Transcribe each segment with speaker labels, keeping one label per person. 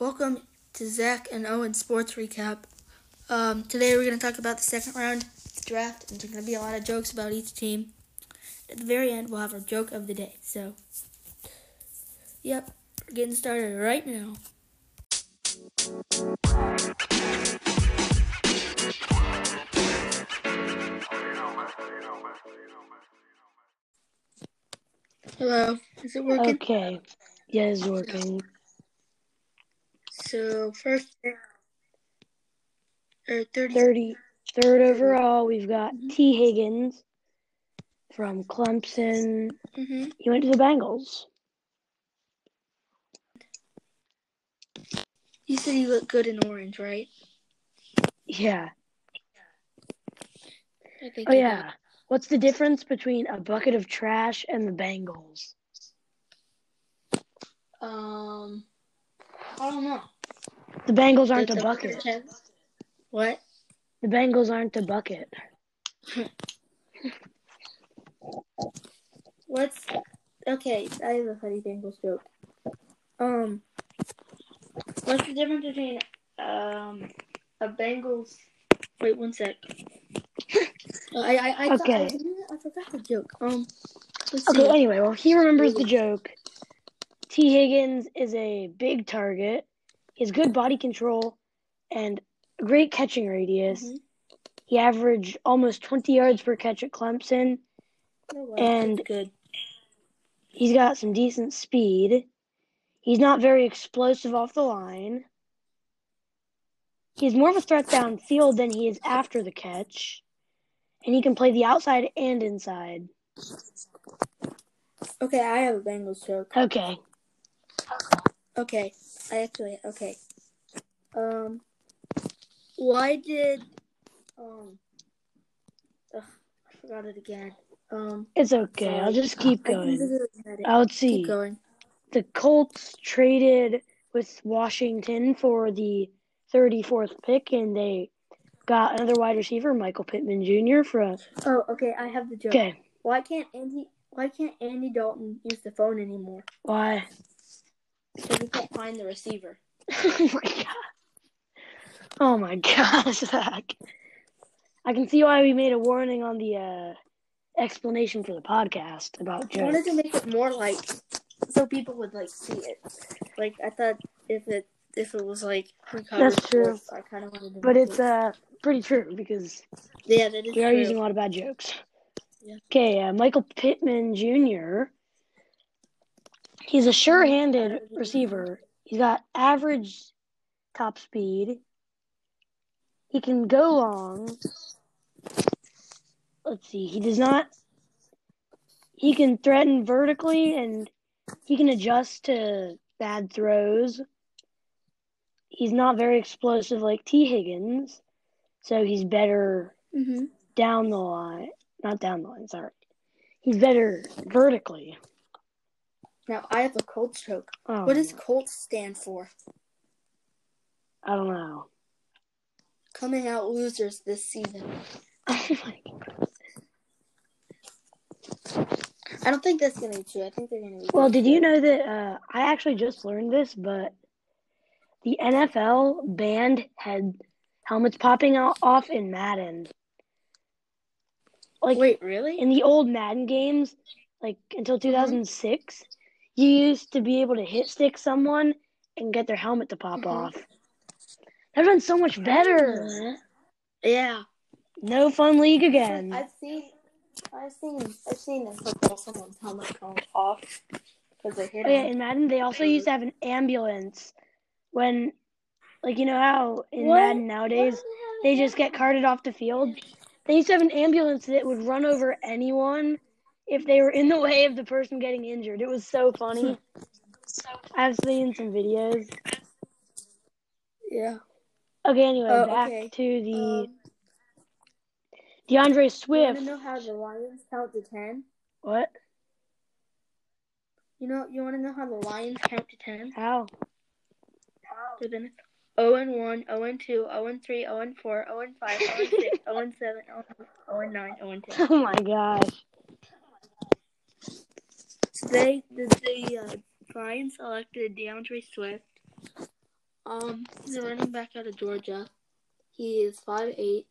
Speaker 1: Welcome to Zach and Owen Sports Recap. Um, today we're going to talk about the second round of the draft, and there's going to be a lot of jokes about each team. At the very end, we'll have our joke of the day. So, yep, we're getting started right now. Hello, is it working?
Speaker 2: Okay. Yeah, it's working.
Speaker 1: So first, or thirty.
Speaker 2: 30, third overall, we've got
Speaker 1: Mhm.
Speaker 2: Tee Higgins from Clemson.
Speaker 1: Mm-hmm.
Speaker 2: He went to the Bengals.
Speaker 1: You said you look good in orange, right?
Speaker 2: Yeah. Oh, yeah. What's the difference between a bucket of trash and the Bengals?
Speaker 1: Um, I don't know.
Speaker 2: The Bengals aren't a bucket.
Speaker 1: What?
Speaker 2: The Bengals aren't a bucket.
Speaker 1: What's okay? I have a funny Bengals joke. Um, what's the difference between um a Bengals? Wait one sec. I I I,
Speaker 2: Okay.
Speaker 1: I, I, forgot the joke. Um,
Speaker 2: Okay, anyway, well, he remembers the joke. Tee Higgins is a big target. Has good body control and great catching radius.
Speaker 1: Mhm.
Speaker 2: He averaged almost 20 yards per catch at Clemson.
Speaker 1: Oh, wow,
Speaker 2: and-
Speaker 1: that's good.
Speaker 2: He's got some decent speed. He's not very explosive off the line. He's more of a threat downfield than he is after the catch. And he can play the outside and inside.
Speaker 1: Okay, I have a Bengals joke.
Speaker 2: Okay.
Speaker 1: Okay, I actually okay. Um, why did um? Ugh, I forgot it again. Um,
Speaker 2: It's okay. I'll just keep going.
Speaker 1: literally had it.
Speaker 2: Uh, let's see.
Speaker 1: Keep going.
Speaker 2: The Colts traded with Washington for the 34th pick, and they got another wide receiver, Michael Pittman Jr. from.
Speaker 1: Oh, okay. I have the joke.
Speaker 2: Okay.
Speaker 1: Why can't Andy? Why can't Andy Dalton use the phone anymore?
Speaker 2: Why?
Speaker 1: He can't find the receiver.
Speaker 2: oh my god. Oh my gosh, Zach. I can see why we made a warning on the uh, explanation for the podcast about jokes.
Speaker 1: I wanted to make it more like so people would like see it. Like I thought if it if it was like
Speaker 2: That's true.
Speaker 1: sports, I kind of wanted to.
Speaker 2: But it's
Speaker 1: it-
Speaker 2: uh pretty true because
Speaker 1: yeah, that is
Speaker 2: we are
Speaker 1: true.
Speaker 2: using a lot of bad jokes.
Speaker 1: Yeah.
Speaker 2: Okay, uh, Michael Pittman Jr. He's a sure-handed receiver. He's got average top speed. He can go long. Let's see. He does not. He can threaten vertically and he can adjust to bad throws. He's not very explosive like Tee Higgins, so he's better
Speaker 1: Mm-hmm.
Speaker 2: down the line. Not down the line, sorry. He's better vertically.
Speaker 1: Now I have a Colts joke.
Speaker 2: Oh,
Speaker 1: What does Colts stand for?
Speaker 2: I don't know.
Speaker 1: Coming out losers this season.
Speaker 2: Oh my god.
Speaker 1: I don't think that's gonna be true. I think they're gonna be.
Speaker 2: Well, did you know that uh, I actually just learned this, but the NFL banned head helmets popping out off in Madden. Like
Speaker 1: Wait, really?
Speaker 2: in the old Madden games, like until 2006, you used to be able to hit stick someone and get their helmet to pop
Speaker 1: Mhm.
Speaker 2: off. That'd been so much better.
Speaker 1: Yeah.
Speaker 2: No fun league again.
Speaker 1: I've seen, I've seen, I've seen in football someone's helmet come off because they hit
Speaker 2: Oh, yeah, in Madden, they also used to have an ambulance when, like, you know how in
Speaker 1: What?
Speaker 2: Madden nowadays they just get carted off the field? They used to have an ambulance that would run over anyone if they were in the way of the person getting injured. It was so funny. I've seen some videos.
Speaker 1: Yeah.
Speaker 2: Okay, anyway,
Speaker 1: Oh,
Speaker 2: back
Speaker 1: okay.
Speaker 2: to the
Speaker 1: Um,
Speaker 2: D'Andre
Speaker 1: you want to
Speaker 2: Swift.
Speaker 1: know how the Lions count to ten?
Speaker 2: What?
Speaker 1: You know, you want to know how the Lions count to ten?
Speaker 2: How?
Speaker 1: So then, 0 and 1, 0 and 2, 0 and 3, 0 and 4, 0 and 5, 0 and 6, 0 and 7, 0 and 9, 0 and 10.
Speaker 2: Oh my gosh.
Speaker 1: They, the, the uh, Lions selected D'Andre Swift Um, he's a running back out of Georgia. He is five eight,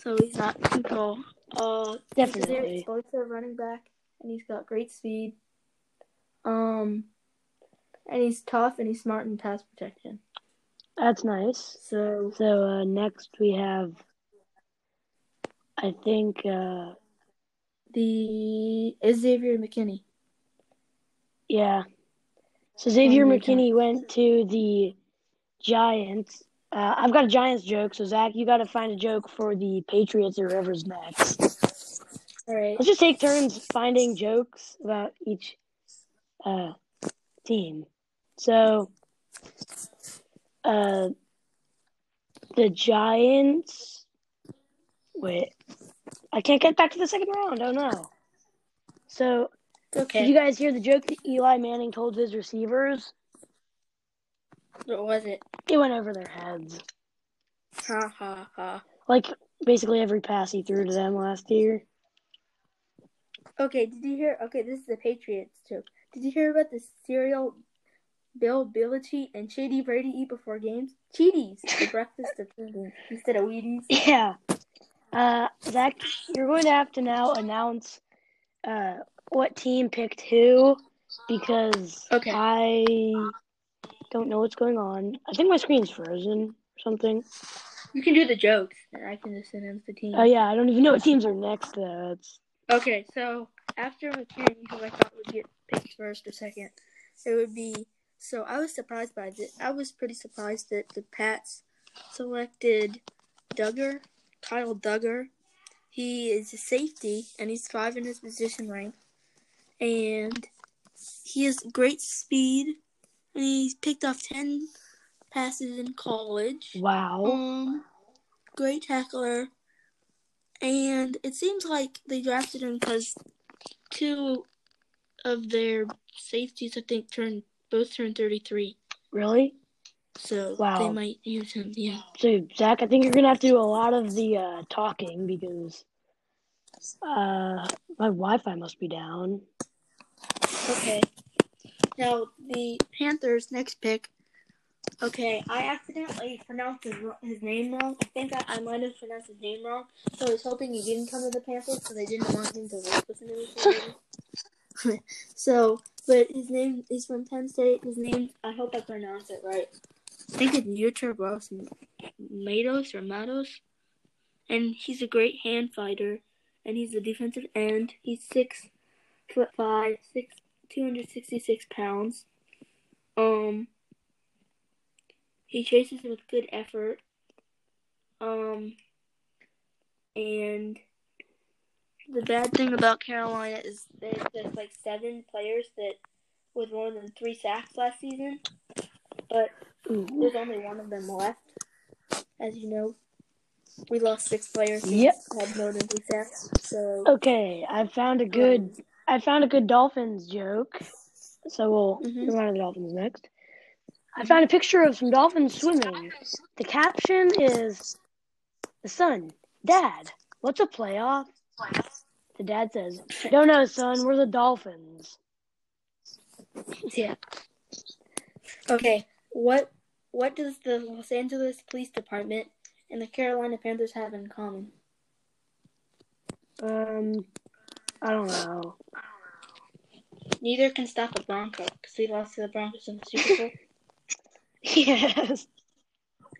Speaker 1: so he's not too tall. Uh, definitely He's a explosive running back, and he's got great speed. Um, and he's tough and he's smart in pass protection.
Speaker 2: That's nice.
Speaker 1: So
Speaker 2: So uh, next we have, I think, uh,
Speaker 1: the Xavier McKinney.
Speaker 2: Yeah. So Xavier McKinney went to the Giants. Uh, I've got a Giants joke, so Zach, you got to find a joke for the Patriots or whoever's next.
Speaker 1: All right.
Speaker 2: Let's just take turns finding jokes about each uh, team. So, uh, the Giants. Wait, I can't get back to the second round. Oh no. So,
Speaker 1: Okay.
Speaker 2: did you guys hear the joke that Eli Manning told his receivers?
Speaker 1: what was it?
Speaker 2: It went over their heads.
Speaker 1: Ha ha ha.
Speaker 2: Like basically every pass he threw to them last year.
Speaker 1: Okay. Did you hear? Okay, this is the Patriots joke. Did you hear about the cereal Bill Belichick and Shady Brady eat before games? Cheaties for breakfast of instead of Wheaties.
Speaker 2: Yeah. Uh, Zach, you're going to have to now announce uh, what team picked who because
Speaker 1: Okay.
Speaker 2: I don't know what's going on. I think my screen's frozen or something.
Speaker 1: You can do the jokes, and I can just announce the team.
Speaker 2: Oh, yeah, I don't even know what teams are next, though. It's,
Speaker 1: Okay, so after McKinney, who I thought would get picked first or second, it would be. So I was surprised by this. I was pretty surprised that the Pats selected Dugger, Kyle Dugger. He is a safety, and he's five in his position rank, and he has great speed, and he's picked off ten passes in college.
Speaker 2: wow.
Speaker 1: Um, great tackler, and it seems like they drafted him because two of their safeties, I think, turned both turned thirty three,
Speaker 2: Really?
Speaker 1: so
Speaker 2: Wow.
Speaker 1: they might use him. Yeah.
Speaker 2: So, Zach, I think you're going to have to do a lot of the uh, talking because uh, my Wi Fi must be down.
Speaker 1: Okay. Now the Panthers' next pick. Okay, I accidentally pronounced his, his name wrong. I think I, I might have pronounced his name wrong. So I was hoping he didn't come to the Panthers because I didn't want him to work with me. so, but his name is from Penn State. His name, I hope I pronounced it right. I think it's Yetur Ross Matos or Matos. And he's a great hand fighter. And he's a defensive end. He's six foot five, six 266 pounds. Um, he chases with good effort. Um, and the bad thing about Carolina is there's, there's like seven players that with more than three sacks last season, but
Speaker 2: Ooh.
Speaker 1: there's only one of them left. As you know, we lost six players
Speaker 2: Yep.
Speaker 1: had more than three sacks. So
Speaker 2: Okay, I found a good I found a good Dolphins joke. So we'll
Speaker 1: Mhm.
Speaker 2: move on to the Dolphins next. I found a picture of some dolphins swimming. The caption is the son, Dad, what's a playoff? The dad says, Don't know, son, we're the Dolphins.
Speaker 1: Yeah. Okay. What what does the Los Angeles Police Department and the Carolina Panthers have in common?
Speaker 2: Um I don't know.
Speaker 1: Neither can stop a Bronco because they lost to the Broncos in the Super Bowl.
Speaker 2: yes.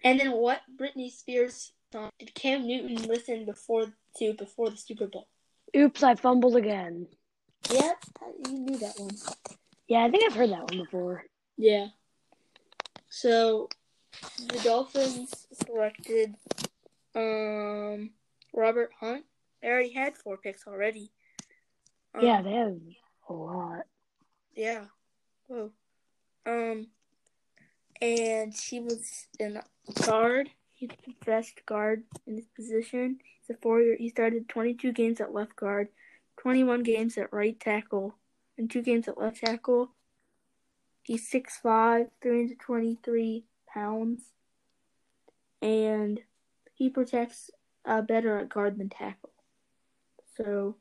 Speaker 1: and then what Britney Spears song did Cam Newton listen before to before the Super Bowl?
Speaker 2: Oops, I fumbled again.
Speaker 1: Yep, you knew that one.
Speaker 2: Yeah, I think I've heard that one before.
Speaker 1: Yeah. So the Dolphins selected um Robert Hunt. They already had four picks already. Um,
Speaker 2: Yeah, they have a lot.
Speaker 1: Yeah. Whoa. Um, and he was in guard. He's the best guard in his position. He's a four-year. He started 22 games at left guard, 21 games at right tackle, and two games at left tackle. He's 6'5", 323 pounds, and he protects uh, better at guard than tackle. So,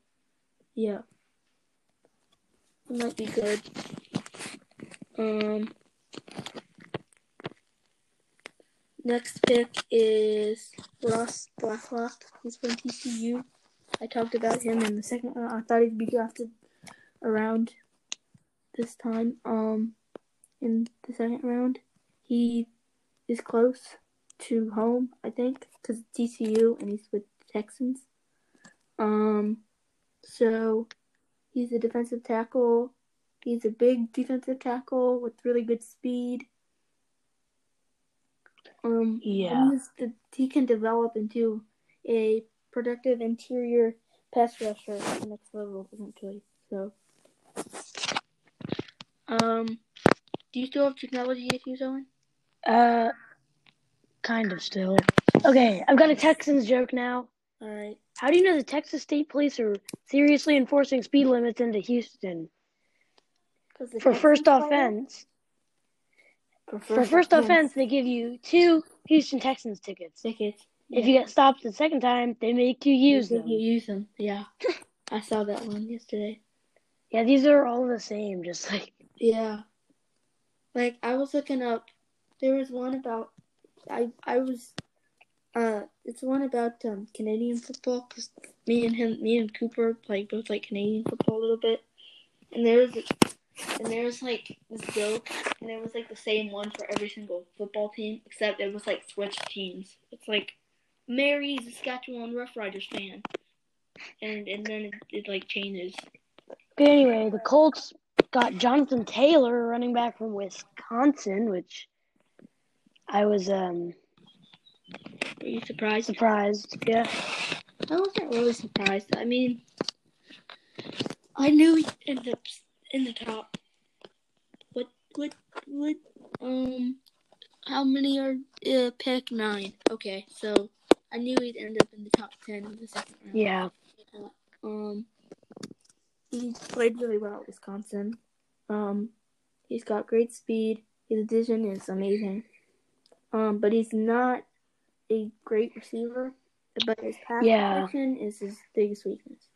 Speaker 1: yeah. Might be good. Um, next pick is Ross Blacklock. He's from TCU. I talked about him in the second round. I thought he'd be drafted around this time. Um, in the second round, he is close to home, I think, because TCU and he's with the Texans. Um, so he's a defensive tackle. He's a big defensive tackle with really good speed. Um,
Speaker 2: Yeah.
Speaker 1: the, he can develop into a productive interior pass rusher at the next level eventually. So, um, do you still have technology issues, Owen?
Speaker 2: Uh, kind of still. Okay, I've got a Texans joke now.
Speaker 1: All right.
Speaker 2: How do you know the Texas State Police are seriously enforcing speed limits into Houston? For first offense,
Speaker 1: For
Speaker 2: for first offense, they give you two Houston Texans tickets.
Speaker 1: tickets.
Speaker 2: If you get stopped the second time, they make you use
Speaker 1: you
Speaker 2: them.
Speaker 1: use them. Yeah, I saw that one yesterday.
Speaker 2: Yeah, these are all the same. Just like
Speaker 1: Yeah. Like I was looking up there was one about I I was uh it's one about um Canadian football cuz me and him me and Cooper like both like Canadian football a little bit. And there was and there was like this joke and it was like the same one for every single football team except it was like switched teams. It's like Mary's a Saskatchewan Roughriders fan. And and then it, it like changes.
Speaker 2: Okay, anyway, the Colts got Jonathan Taylor, running back from Wisconsin, which I was um
Speaker 1: Are you surprised?
Speaker 2: surprised. Yeah.
Speaker 1: I wasn't really surprised. I mean, I knew he'd end up in the top. What, what, what, um, how many are uh, pick nine? Okay, so I knew he'd end up in the top ten of the second round.
Speaker 2: Yeah.
Speaker 1: Um, he played really well at Wisconsin. Um, he's got great speed. His vision is amazing. Um, but he's not a great receiver. But his pass
Speaker 2: Yeah.
Speaker 1: protection is his biggest weakness.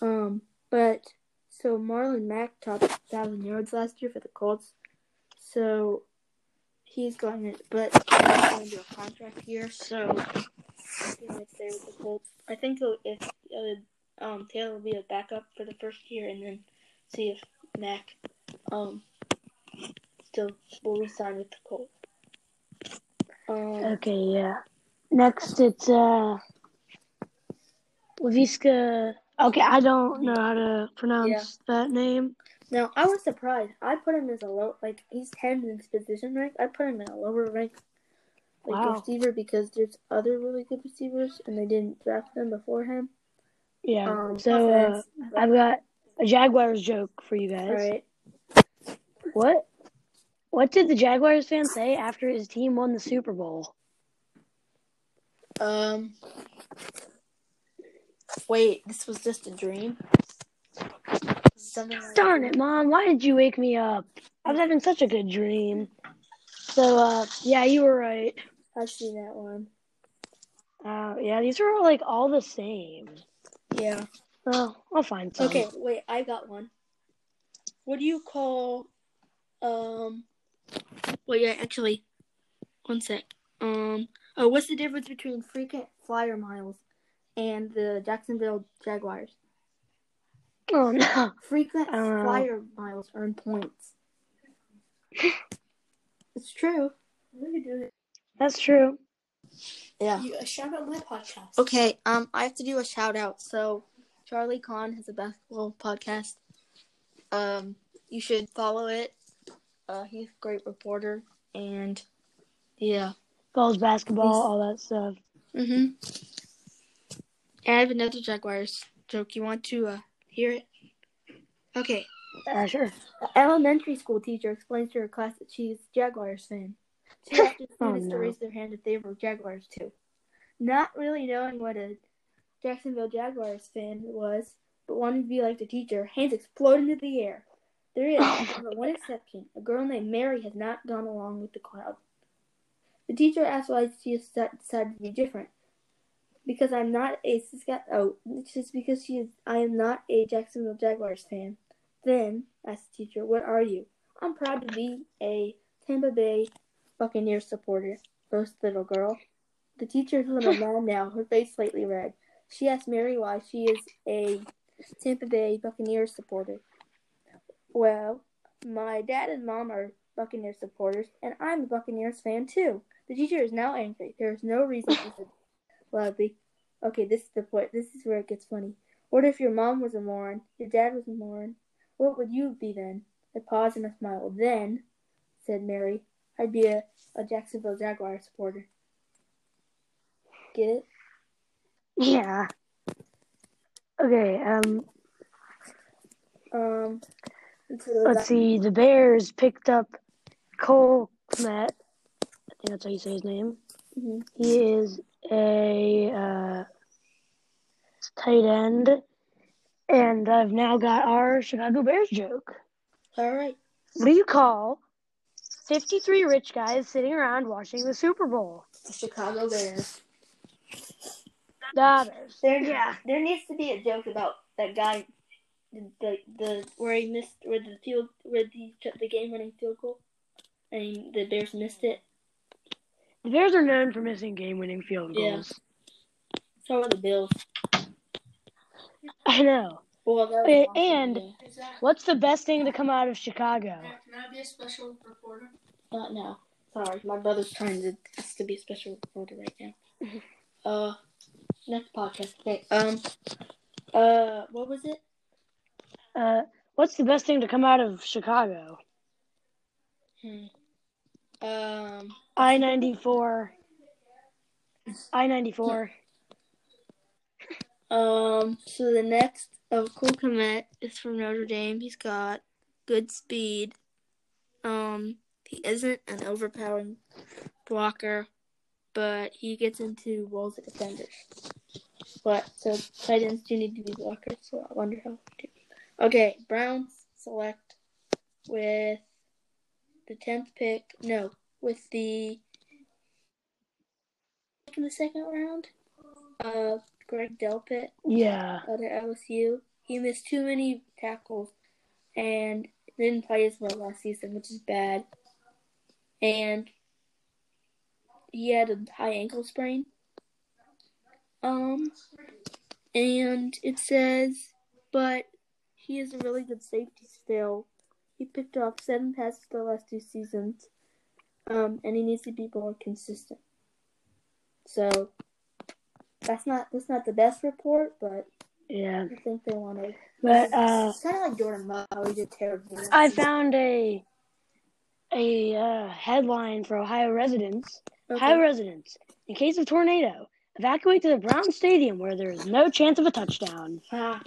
Speaker 1: Um, but so Marlon Mack topped thousand yards last year for the Colts. So he's going to, but he's going to do a contract year. So he might stay with the Colts. I think if uh, um Taylor will be a backup for the first year, and then see if Mack um still will resign with the Colts.
Speaker 2: Okay, yeah. Next, it's uh, Laviska. Okay, I don't know how to pronounce that name.
Speaker 1: Now I was surprised. I put him as a low, like he's ten in his position rank. I put him in a lower rank, like
Speaker 2: Wow.
Speaker 1: receiver, because there's other really good receivers, and they didn't draft them before him.
Speaker 2: Yeah.
Speaker 1: Um,
Speaker 2: so uh, I've got a Jaguars joke for you guys.
Speaker 1: all right.
Speaker 2: What? What did the Jaguars fan say after his team won the Super Bowl?
Speaker 1: Um. Wait, this was just a dream. Something
Speaker 2: Darn it, Mom! Why did you wake me up? I was having such a good dream. So, uh, yeah, you were right.
Speaker 1: I see that one.
Speaker 2: Uh, yeah, these are all, like all the same.
Speaker 1: Yeah.
Speaker 2: Well, I'll find some.
Speaker 1: Okay, wait, I got one. What do you call um well yeah, actually one sec. Um oh what's the difference between frequent flyer miles and the Jacksonville Jaguars?
Speaker 2: Oh no.
Speaker 1: Frequent
Speaker 2: I don't know.
Speaker 1: flyer miles earn points. it's true.
Speaker 2: That's true.
Speaker 1: Yeah.
Speaker 3: You, uh, shout out my podcast.
Speaker 1: Okay, um, I have to do a shout out. So, Charlie Kahn has a basketball podcast. Um, you should follow it. Uh, he's a great reporter, and yeah.
Speaker 2: Balls, basketball, all that stuff.
Speaker 1: Mhm. And I have another Jaguars joke. You want to uh hear it? Okay.
Speaker 2: Uh, sure.
Speaker 1: An elementary school teacher explains to her class that she's Jaguars fan. She asked the
Speaker 2: Oh,
Speaker 1: students to raise their hand if they were Jaguars too. Not really knowing what a Jacksonville Jaguars fan was, but wanting to be like the teacher, hands explode into the air. There is however, one exception. A girl named Mary has not gone along with the crowd. The teacher asked why she has decided to be different. Because I'm not a oh, it's just because she is I am not a Jacksonville Jaguars fan. Then asked the teacher, "What are you?" I'm proud to be a Tampa Bay Buccaneers supporter, the little girl. The teacher is a little mad now, her face slightly red. She asks Mary why she is a Tampa Bay Buccaneers supporter. Well, my dad and mom are Buccaneers supporters, and I'm a Buccaneers fan too. The teacher is now angry. There is no reason, she said loudly. Okay, this is the point. This is where it gets funny. What if your mom was a moron? Your dad was a moron? What would you be then? I paused and I smiled. Then, said Mary, I'd be a, a Jacksonville Jaguar supporter. Get it?
Speaker 2: Yeah. Okay, um,
Speaker 1: Um,
Speaker 2: let's see. The Bears picked up Cole Kmet. I think that's how you say his name.
Speaker 1: Mhm.
Speaker 2: He is a uh, tight end. And I've now got our Chicago Bears joke.
Speaker 1: All right.
Speaker 2: What do you call 53 rich guys sitting around watching the Super Bowl?
Speaker 1: The Chicago Bears.
Speaker 2: Is.
Speaker 1: There,
Speaker 2: Yeah.
Speaker 1: there needs to be a joke about that guy, the the, the where he missed, where the field, where the the game winning field goal, and the Bears missed it.
Speaker 2: The Bears are known for missing game winning field goals.
Speaker 1: Yeah.
Speaker 2: goals.
Speaker 1: So are the Bills.
Speaker 2: I know.
Speaker 1: Well, that was
Speaker 2: Okay,
Speaker 1: awesome,
Speaker 2: and-
Speaker 1: yeah.
Speaker 2: What's the best thing to come out of Chicago?
Speaker 3: Can I be a special reporter?
Speaker 1: Uh, no, sorry, my brother's trying to to be a special reporter right now. Uh, next podcast. Okay. Um. Uh, what was it?
Speaker 2: Uh, what's the best thing to come out of Chicago?
Speaker 1: Hmm. Um.
Speaker 2: I 94. I 94.
Speaker 1: Um, so the next of Cole Kmet is from Notre Dame. He's got good speed. Um, he isn't an overpowering blocker, but he gets into walls of defenders. But so tight ends do need to be blockers, so I wonder how they do. Okay, Browns select with the tenth pick. No, with the in the second round. Uh, Greg Delpit
Speaker 2: Yeah.
Speaker 1: out at LSU. He missed too many tackles and didn't play as well last season, which is bad. And he had a high ankle sprain. Um, and it says, but he is a really good safety still. He picked off seven passes the last two seasons. Um, and he needs to be more consistent. So that's not that's not the best report, but
Speaker 2: Yeah.
Speaker 1: I think they wanted.
Speaker 2: But uh,
Speaker 1: it's kind of like Jordan Love, how he did terrible.
Speaker 2: I found a a uh, headline for Ohio residents.
Speaker 1: Okay.
Speaker 2: Ohio residents, in case of tornado, evacuate to the Brown Stadium where there is no chance of a touchdown.
Speaker 1: Ah,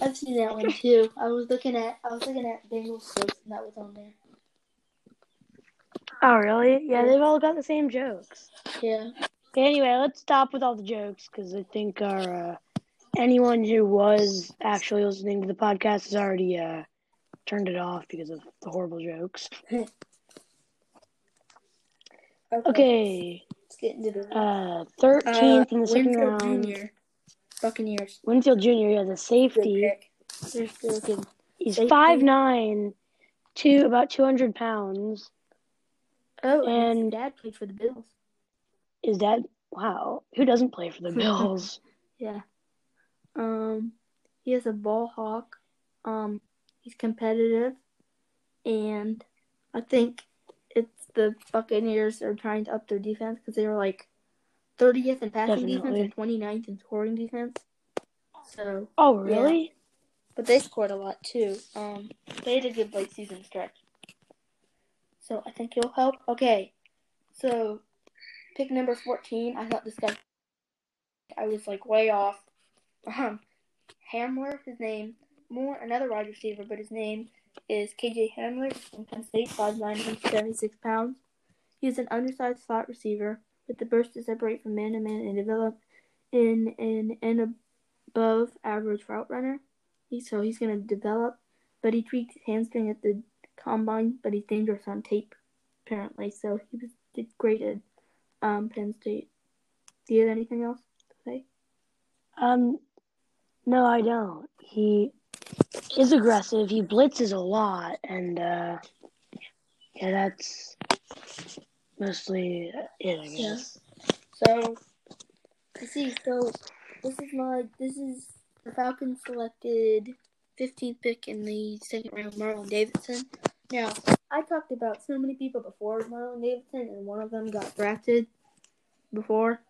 Speaker 1: I've seen that one too. I was looking at I was looking at Bengals jokes and that was on there.
Speaker 2: Oh, really? Yeah, they've all got the same jokes.
Speaker 1: Yeah.
Speaker 2: Okay, anyway, let's stop with all the jokes because I think our uh, anyone who was actually listening to the podcast has already uh, turned it off because of the horrible jokes.
Speaker 1: Okay.
Speaker 2: Okay,
Speaker 1: Let's get into the
Speaker 2: uh, thirteenth in the second
Speaker 1: Winfield
Speaker 2: round.
Speaker 1: Jr. Buccaneers.
Speaker 2: Winfield Jr. He has a safety.
Speaker 1: pick. They're still.
Speaker 2: He's
Speaker 1: Safety.
Speaker 2: five nine, two about two hundred pounds.
Speaker 1: Oh, and
Speaker 2: And-
Speaker 1: his dad played for the Bills.
Speaker 2: Is that wow? Who doesn't play for the Bills?
Speaker 1: Yeah. Um, he is a ball hawk. Um, he's competitive, and I think the Buccaneers are trying to up their defense because they were like 30th in passing defense
Speaker 2: Definitely.
Speaker 1: and 29th in scoring defense. So,
Speaker 2: oh, really?
Speaker 1: but they scored a lot too. Um, they had a good late season stretch. So I think he'll help. Okay, so pick number 14. I thought this guy. I was like way off. Um, Hamler, his name. Moore, another wide receiver, but his name is KJ Hamler from Penn State, 5'9", 176 pounds. He is an undersized slot receiver with the burst to separate from man to man and develop in an an above average route runner. He, so he's going to develop, but he tweaked his hamstring at the combine, but he's dangerous on tape, apparently. So he was at um, Penn State. Do you have anything else to say?
Speaker 2: Um, no, I don't. He is aggressive. He blitzes a lot, and uh, yeah, that's mostly it, I
Speaker 1: Yeah.
Speaker 2: guess.
Speaker 1: So, I see. So, this is my. This is the Falcons selected 15th pick in the second round, Marlon Davidson. Now, I talked about so many people before Marlon Davidson, and one of them got drafted before.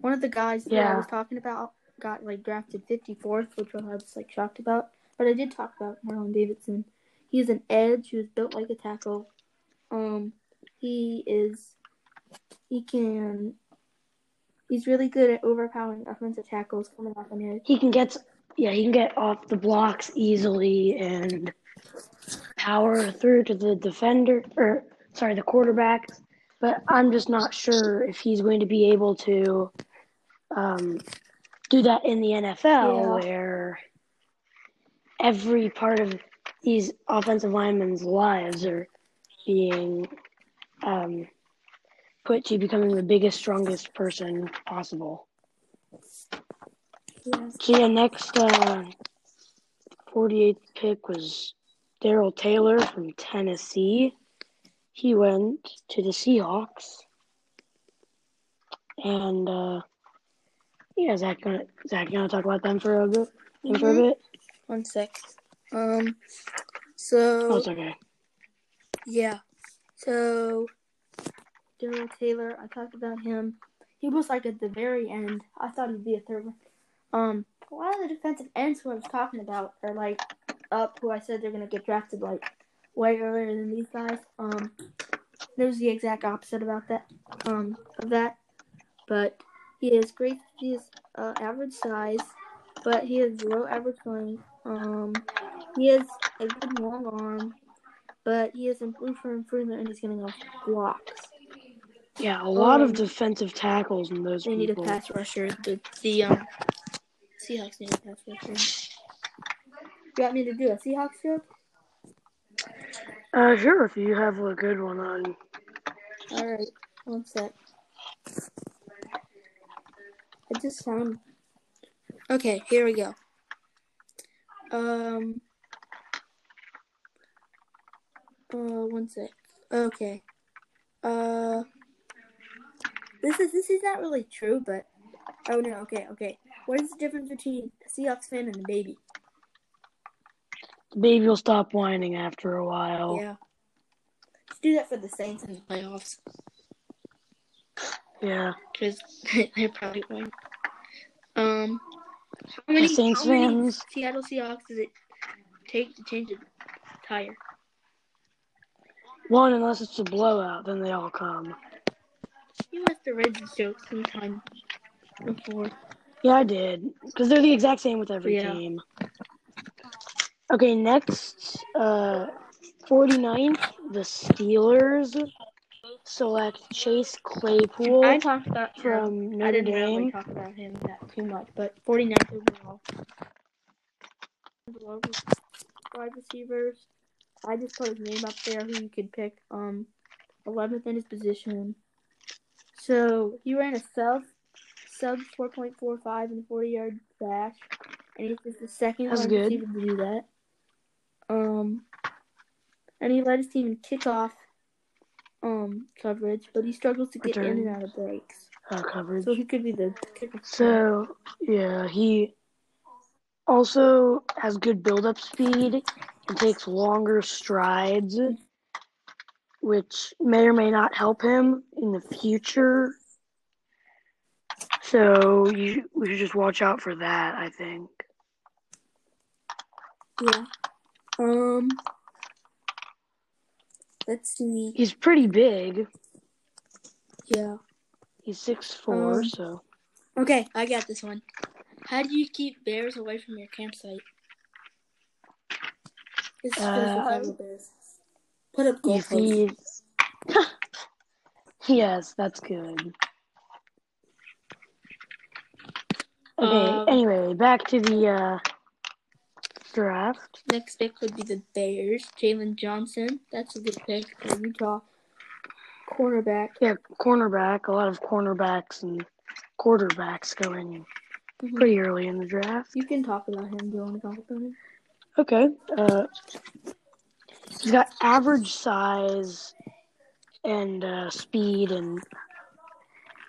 Speaker 1: One of the guys that I was talking about got like drafted 54th, which I was like shocked about. But I did talk about Marlon Davidson. He's an edge who's built like a tackle. Um, he is. He can. He's really good at overpowering offensive tackles coming off an edge.
Speaker 2: He can get yeah, he can get off the blocks easily and power through to the defender or sorry, the quarterback. But I'm just not sure if he's going to be able to um, do that in the NFL
Speaker 1: Yeah.
Speaker 2: where every part of these offensive linemen's lives are being um, put to becoming the biggest, strongest person possible.
Speaker 1: Yes.
Speaker 2: So yeah, next uh, 48th pick was Darrell Taylor from Tennessee. He went to the Seahawks, and uh, yeah, Zach gonna Zach gonna talk about them for a bit. them For a
Speaker 1: Mhm.
Speaker 2: bit.
Speaker 1: One sec. Um.
Speaker 2: Oh,
Speaker 1: So
Speaker 2: it's okay.
Speaker 1: yeah. So Darrell Taylor, I talked about him. He was like at the very end. I thought he'd be a third one. Um. A lot of the defensive ends who I was talking about are like up. Who I said they're gonna get drafted like way earlier than these guys. Um. There's the exact opposite about that. Um. Of that. But he is great. He is uh, average size, but he has low average length. Um. He has a good long arm, but he has room for improvement and he's getting off blocks.
Speaker 2: Yeah, a lot of
Speaker 1: Um,
Speaker 2: defensive tackles in those
Speaker 1: They need a pass rusher. The the um Seahawks need a pass rusher. You want me to do a Seahawks joke?
Speaker 2: Uh, sure, if you have a good one on.
Speaker 1: All right, one sec. I just found. Okay, here we go. Um. Uh, one sec. Okay. Uh. This is this is not really true, but oh no. Okay, okay. What is the difference between a Seahawks fan and a baby?
Speaker 2: The baby will stop whining after a while.
Speaker 1: Yeah. Let's do that for the Saints in the playoffs
Speaker 2: Yeah.
Speaker 1: because they're probably going. Um, how many,
Speaker 2: Saints
Speaker 1: how many
Speaker 2: fans.
Speaker 1: Seattle Seahawks does it take to change a tire?
Speaker 2: One, unless it's a blowout, then they all come.
Speaker 1: You must have read this joke sometime before.
Speaker 2: Yeah, I did. Because they're the exact same with every
Speaker 1: Yeah.
Speaker 2: team. Okay, next, uh, 49th, the Steelers select Chase Claypool
Speaker 1: I talked about him.
Speaker 2: from
Speaker 1: I
Speaker 2: Notre
Speaker 1: didn't really talk about him that too much, but 49th overall. Wide receivers. I just put his name up there who you could pick. Um, 11th in his position. So he ran a sub sub 4.45 in the 40 yard dash, and he was the second
Speaker 2: That's
Speaker 1: wide
Speaker 2: good.
Speaker 1: receiver to do that. Um, and he led his team in kickoff um coverage, but he struggles to get in and out of breaks.
Speaker 2: Uh, coverage.
Speaker 1: So he could be the kicker.
Speaker 2: So, yeah, he also has good build-up speed and takes longer strides, which may or may not help him in the future. So you, we should just watch out for that, I think.
Speaker 1: Yeah. Um. Let's see.
Speaker 2: He's pretty big.
Speaker 1: Yeah.
Speaker 2: He's six four,
Speaker 1: Um,
Speaker 2: so
Speaker 1: Okay, I got this one. How do you keep bears away from your campsite? This is
Speaker 2: Uh,
Speaker 1: Bears. Put up
Speaker 2: you
Speaker 1: goalposts.
Speaker 2: feed. yes, that's good. Okay.
Speaker 1: Um,
Speaker 2: anyway, back to the uh, draft.
Speaker 1: Next pick would be the Bears. Jaylon Johnson. That's a good pick for Utah. Cornerback.
Speaker 2: Yeah, cornerback. A lot of cornerbacks and quarterbacks going
Speaker 1: Mhm.
Speaker 2: pretty early in the draft.
Speaker 1: You can talk about him. Do you want to talk about him?
Speaker 2: Okay. Uh, he's got average size and uh, speed and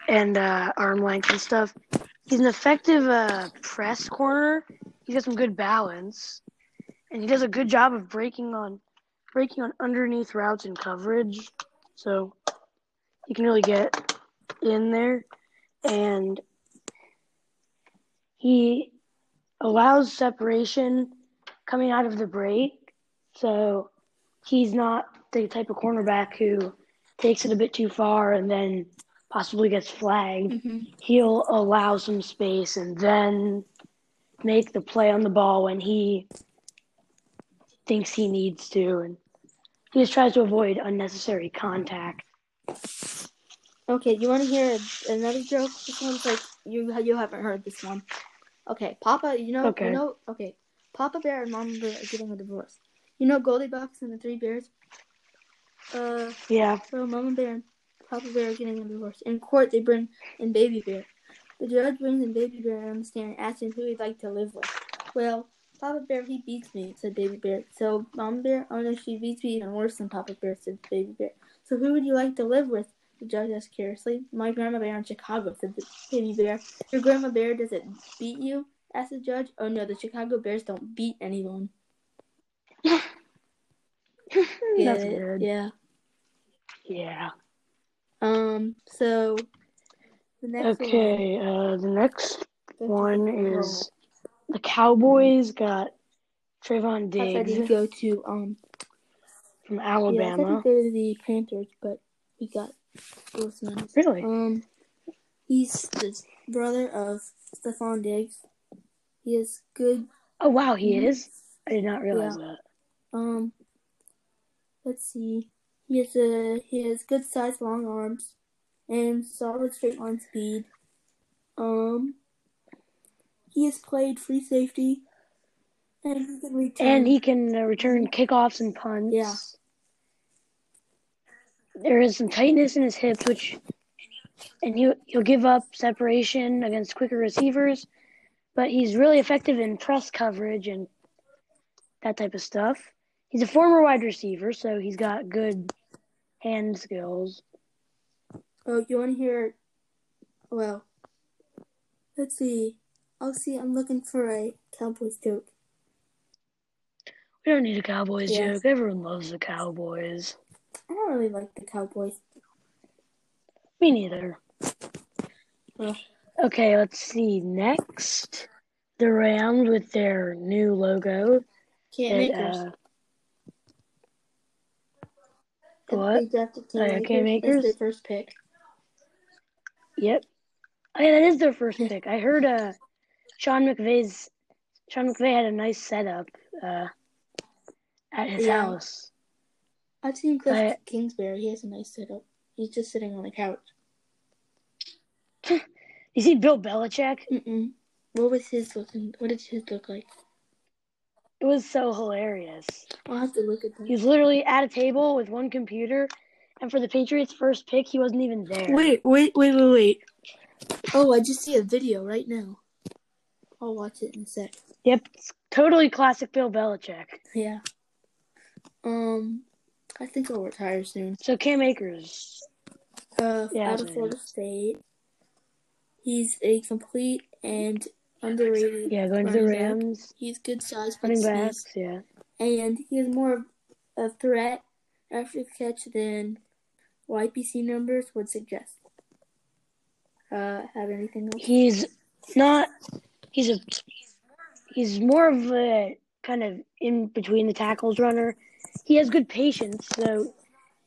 Speaker 2: and uh, arm length and stuff. He's an effective uh, press corner. He's got some good balance, and he does a good job of breaking on breaking on underneath routes and coverage. So he can really get in there, and he allows separation coming out of the break. So he's not the type of cornerback who takes it a bit too far and then possibly gets flagged.
Speaker 1: Mm-hmm.
Speaker 2: He'll allow some space and then make the play on the ball when he thinks he needs to. And he just tries to avoid unnecessary contact.
Speaker 1: Okay, you want to hear another joke? This one's like you you haven't heard this one. Okay, Papa, you know
Speaker 2: Okay.
Speaker 1: you know okay, Papa Bear and Mama Bear are getting a divorce. You know Goldilocks and the Three Bears. Uh,
Speaker 2: Yeah.
Speaker 1: so Mama Bear and Papa Bear are getting a divorce. In court, they bring in Baby Bear. The judge brings in Baby Bear on the stand, asking who he'd like to live with. Well, Papa Bear, he beats me, said Baby Bear. So Mama Bear, oh no, she beats me even worse than Papa Bear, said Baby Bear. So who would you like to live with? The judge asked curiously. My grandma bear in Chicago, said the baby bear. Your grandma bear does it beat you? asked the judge. Oh no, the Chicago Bears don't beat anyone.
Speaker 2: That's good.
Speaker 1: Yeah.
Speaker 2: Yeah.
Speaker 1: Um. So
Speaker 2: Okay. Uh, the next
Speaker 1: one.
Speaker 2: one is the Cowboys got Trevon
Speaker 1: I
Speaker 2: Diggs
Speaker 1: go to um.
Speaker 2: from Alabama.
Speaker 1: Yeah, I he'd go to the Panthers, but he got Wilson.
Speaker 2: Really?
Speaker 1: Um. He's the brother of Stefon Diggs. He is good
Speaker 2: Oh wow, he
Speaker 1: Mhm.
Speaker 2: is. I did not realize that.
Speaker 1: Um, let's see. He has a he has good size, long arms, and solid straight line speed. Um, he has played free safety, and he can return.
Speaker 2: And he can uh, return kickoffs and punts.
Speaker 1: Yeah.
Speaker 2: There is some tightness in his hips, which, and he'll he'll give up separation against quicker receivers, but he's really effective in press coverage and that type of stuff. He's a former wide receiver, so he's got good hand skills.
Speaker 1: Oh, you want to hear? Well, let's see. I'll see. I'm looking for a Cowboys joke.
Speaker 2: We don't need a Cowboys
Speaker 1: Yes.
Speaker 2: joke. Everyone loves the Cowboys.
Speaker 1: I don't really like the Cowboys.
Speaker 2: Me neither.
Speaker 1: Ugh.
Speaker 2: Okay, let's see. Next, the Rams with their new logo.
Speaker 1: Can't
Speaker 2: uh, what?
Speaker 1: They drafted
Speaker 2: Oh, yeah,
Speaker 1: Cam
Speaker 2: Cam
Speaker 1: Akers
Speaker 2: Akers?
Speaker 1: their first pick.
Speaker 2: Yep. Oh, yeah, that is their first pick. I heard uh, Sean McVay's Sean McVay had a nice setup uh, at his
Speaker 1: Yeah.
Speaker 2: house.
Speaker 1: I've seen Cliff
Speaker 2: I-
Speaker 1: Kingsbury. He has a nice setup. He's just sitting on the couch.
Speaker 2: You see Bill Belichick?
Speaker 1: Mm-mm. What was his looking? What did his look like?
Speaker 2: It was so hilarious.
Speaker 1: I'll have to look at
Speaker 2: He
Speaker 1: that.
Speaker 2: was literally at a table with one computer, and for the Patriots' first pick, he wasn't even there.
Speaker 1: Wait, wait, wait, wait, wait. Oh, I just see a video right now. I'll watch it in a sec.
Speaker 2: Yep, it's totally classic Bill Belichick.
Speaker 1: Yeah. Um, I think I'll retire soon.
Speaker 2: So Cam Akers,
Speaker 1: Uh,
Speaker 2: Yeah,
Speaker 1: out of
Speaker 2: man.
Speaker 1: Florida State. He's a complete and underrated.
Speaker 2: yeah, going to the
Speaker 1: running back.
Speaker 2: Rams,
Speaker 1: He's good size, good
Speaker 2: running
Speaker 1: speed.
Speaker 2: backs, yeah.
Speaker 1: and he has more of a threat after the catch than YPC numbers would suggest. Uh, have anything else?
Speaker 2: He's not. He's a. He's more of a kind of in between the tackles runner. He has good patience, so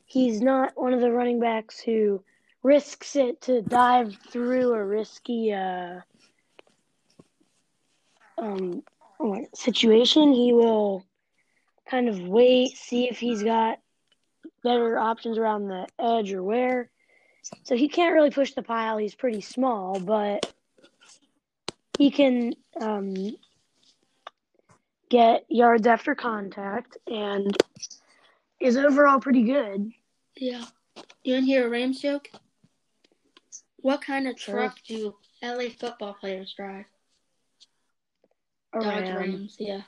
Speaker 2: he's not one of the running backs who risks it to dive through a risky uh, um situation. He will kind of wait, see if he's got better options around the edge or where. So he can't really push the pile. He's pretty small, but he can um, get yards after contact and is overall pretty good.
Speaker 1: Yeah. You want to hear a Rams joke? What kind of
Speaker 2: Sure.
Speaker 1: truck do LA football players drive? Dodge
Speaker 2: Around.
Speaker 1: Rams, yeah.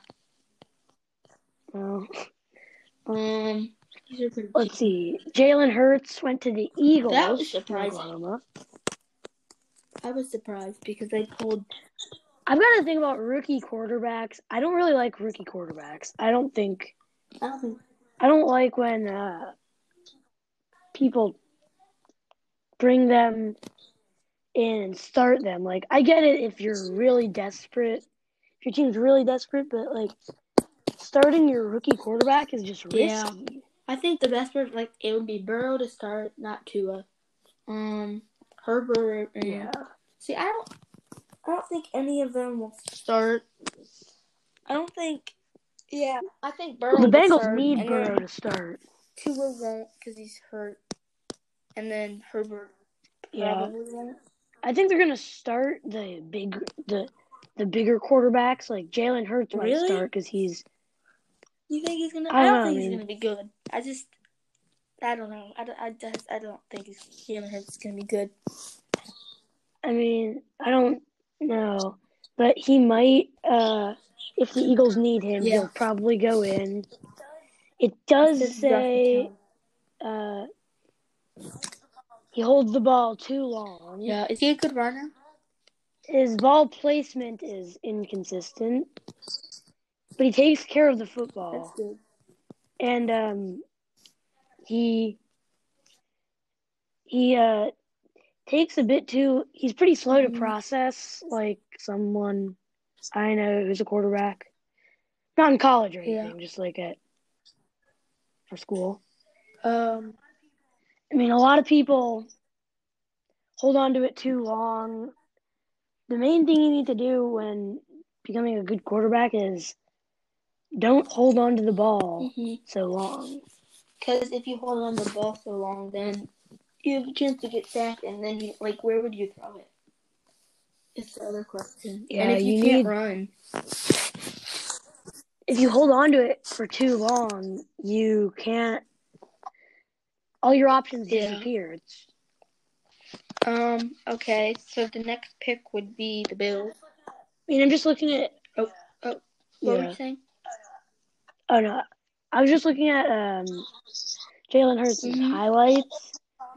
Speaker 2: Well,
Speaker 1: Um, These are pretty
Speaker 2: Let's see. Jalen Hurts went to the Eagles.
Speaker 1: That was surprising. I was surprised because they pulled.
Speaker 2: I've got to think about rookie quarterbacks. I don't really like rookie quarterbacks. I don't think
Speaker 1: I don't think.
Speaker 2: I don't like when uh, people bring them in and start them. Like I get it if you're really desperate, if your team's really desperate, but like starting your rookie quarterback is just risky.
Speaker 1: Yeah. I think the best part, like, it would be Burrow to start, not Tua. Um, Herbert. And,
Speaker 2: Yeah.
Speaker 1: See, I don't. I don't think any of them will start. I don't think. Yeah, I think Burrow.
Speaker 2: The Bengals
Speaker 1: start,
Speaker 2: need
Speaker 1: and
Speaker 2: Burrow to start.
Speaker 1: Tua won't because he's hurt, and then Herbert
Speaker 2: Yeah.
Speaker 1: won't.
Speaker 2: I think they're gonna start the big the the bigger quarterbacks like Jalen Hurts might
Speaker 1: Really?
Speaker 2: start because he's
Speaker 1: You think he's gonna?
Speaker 2: I
Speaker 1: I don't think
Speaker 2: I
Speaker 1: he's gonna be good. I just, I don't know. I don't, I just, I don't think he's is gonna be good.
Speaker 2: I mean I don't know, but he might uh if the Eagles need him
Speaker 1: Yeah.
Speaker 2: he'll probably go in. It does
Speaker 1: is
Speaker 2: say uh he holds the ball too long.
Speaker 1: Yeah, is he a good runner?
Speaker 2: His ball placement is inconsistent, but he takes care of the football.
Speaker 1: That's good.
Speaker 2: and um, he he uh takes a bit too. He's pretty slow to
Speaker 1: Mhm.
Speaker 2: process, like someone I know who's a quarterback, not in college or
Speaker 1: Yeah.
Speaker 2: just like at for school.
Speaker 1: Um,
Speaker 2: I mean, a lot of people hold on to it too long. The main thing you need to do when becoming a good quarterback is don't hold on to the ball so long.
Speaker 1: because if you hold on to the ball so long, then you have a chance to get sacked, and then you like, where would you throw it? It's the other question.
Speaker 2: Yeah,
Speaker 1: and if you,
Speaker 2: you
Speaker 1: can't
Speaker 2: need-
Speaker 1: run,
Speaker 2: if you hold on to it for too long, you can't. All your options
Speaker 1: Yeah.
Speaker 2: disappear. It's,
Speaker 1: um, okay. So the next pick would be the Bills.
Speaker 2: I mean, I'm just looking at. Oh. Oh.
Speaker 1: What were you saying?
Speaker 2: Oh no, I was just looking at um, Jalen Hurts'
Speaker 1: Mhm.
Speaker 2: highlights.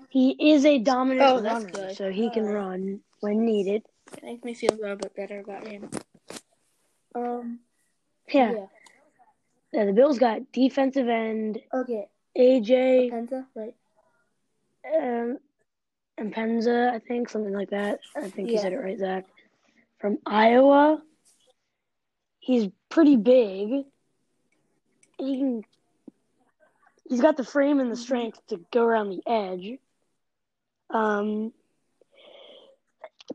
Speaker 2: He is a dominant
Speaker 1: Oh,
Speaker 2: runner,
Speaker 1: good.
Speaker 2: so he can run when needed.
Speaker 1: It makes me feel a little bit better about him. Um,
Speaker 2: Yeah.
Speaker 1: yeah.
Speaker 2: Yeah, the Bills got defensive end
Speaker 1: Okay.
Speaker 2: AJ
Speaker 1: Penza, right?
Speaker 2: um, and Penza, I think something like that. I think you said it right, Zach. From Iowa, he's pretty big. He can. He's got the frame and the
Speaker 1: Mm-hmm.
Speaker 2: strength to go around the edge. Um,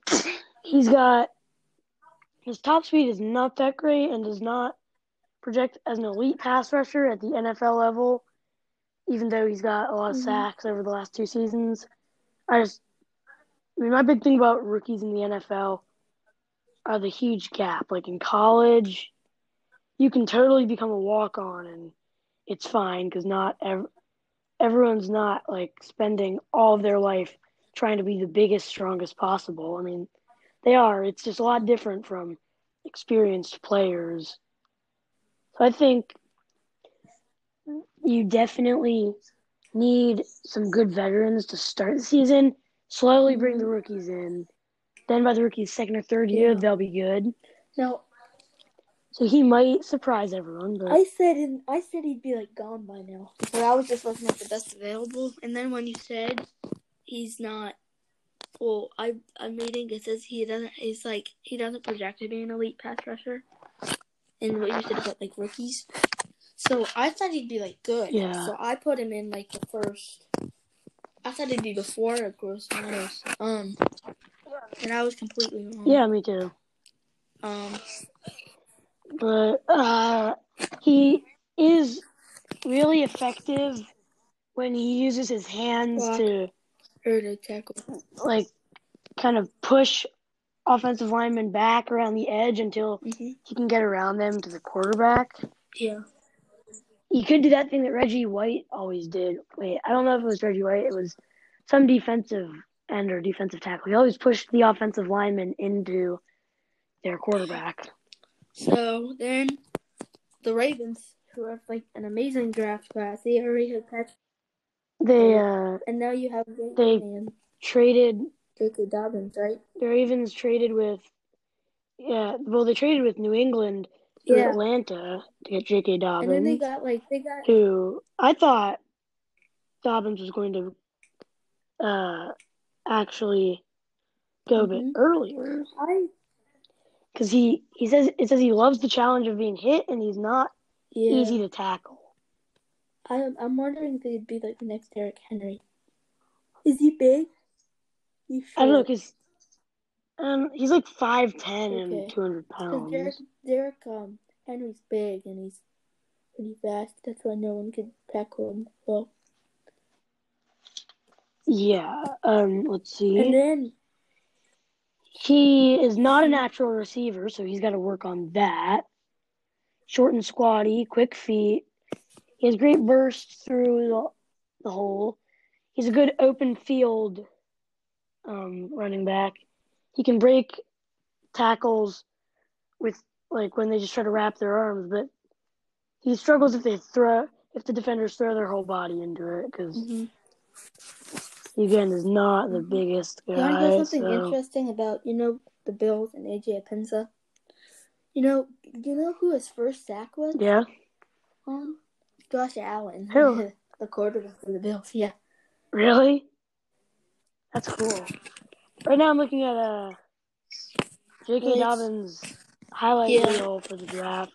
Speaker 2: he's got his top speed is not that great and does not project as an elite pass rusher at the NFL level, even though he's got a lot of
Speaker 1: Mhm.
Speaker 2: sacks over the last two seasons. I just, I mean, my big thing about rookies in the NFL are the huge gap. Like in college, you can totally become a walk on and it's fine because not ev- everyone's not like spending all of their life trying to be the biggest, strongest possible. I mean, they are. It's just a lot different from experienced players. So I think you definitely need some good veterans to start the season. Slowly bring the rookies in. Then by the rookie's second or third year,
Speaker 1: Yeah.
Speaker 2: they'll be good.
Speaker 1: No,
Speaker 2: So he might surprise everyone, but
Speaker 1: I said in, I said he'd be like gone by now. But I was just looking at the best available, and then when you said he's not, well, I I'm reading it says he doesn't. He's like he doesn't project to be an elite pass rusher. And what you said about like rookies, so I thought he'd be like good.
Speaker 2: Yeah.
Speaker 1: So I put him in like the first. I thought he'd be before Gross Matos. Um, and I was completely wrong.
Speaker 2: yeah, me too.
Speaker 1: Um.
Speaker 2: But uh, he is really effective when he uses his hands
Speaker 1: Block.
Speaker 2: to
Speaker 1: Or to tackle.
Speaker 2: like kind of push offensive linemen back around the edge until
Speaker 1: hmm
Speaker 2: he can get around them to the quarterback.
Speaker 1: Yeah.
Speaker 2: He could do that thing that Reggie White always did. Wait, I don't know if it was Reggie White. It was some defensive end or defensive tackle. He always pushed the offensive lineman into their quarterback.
Speaker 1: So then the Ravens, who have like an amazing draft class. They already have Patrick,
Speaker 2: They uh
Speaker 1: and now you have Ravens
Speaker 2: They-
Speaker 1: and
Speaker 2: traded
Speaker 1: J.K. Dobbins, right?
Speaker 2: the Ravens traded with yeah, well they traded with New England to
Speaker 1: Yeah.
Speaker 2: Atlanta to get J.K. Dobbins.
Speaker 1: And then they got like they got
Speaker 2: who I thought Dobbins was going to uh actually go a bit
Speaker 1: Mhm.
Speaker 2: earlier
Speaker 1: I
Speaker 2: because he he says it says he loves the challenge of being hit and he's not
Speaker 1: yeah.
Speaker 2: easy to tackle.
Speaker 1: I'm I'm wondering if he'd be like the next Derrick Henry. Is he big? He's
Speaker 2: I don't know because um he's like five ten
Speaker 1: Okay.
Speaker 2: and two hundred
Speaker 1: Because Derrick,
Speaker 2: pounds.
Speaker 1: Derrick um, Henry's big and he's pretty fast. That's why no one could tackle him well.
Speaker 2: Yeah. Um. Let's see.
Speaker 1: And then,
Speaker 2: He is not a natural receiver, so he's got to work on that. Short and squatty, quick feet. He has great burst through the, the hole. He's a good open field um, running back. He can break tackles with like when they just try to wrap their arms, but he struggles if they throw if the defenders throw their whole body into it because
Speaker 1: Mhm.
Speaker 2: Again is not the
Speaker 1: Mhm.
Speaker 2: biggest
Speaker 1: you want to know something
Speaker 2: so-
Speaker 1: interesting about you know the Bills and AJ Epenesa? You know, you know who his first sack was?
Speaker 2: Yeah.
Speaker 1: Um, Josh Allen,
Speaker 2: Who?
Speaker 1: the quarterback for the Bills. Yeah.
Speaker 2: Really? That's cool. Right now I'm looking at uh J.K.
Speaker 1: It's-
Speaker 2: Dobbins highlight
Speaker 1: Yeah.
Speaker 2: reel for the draft.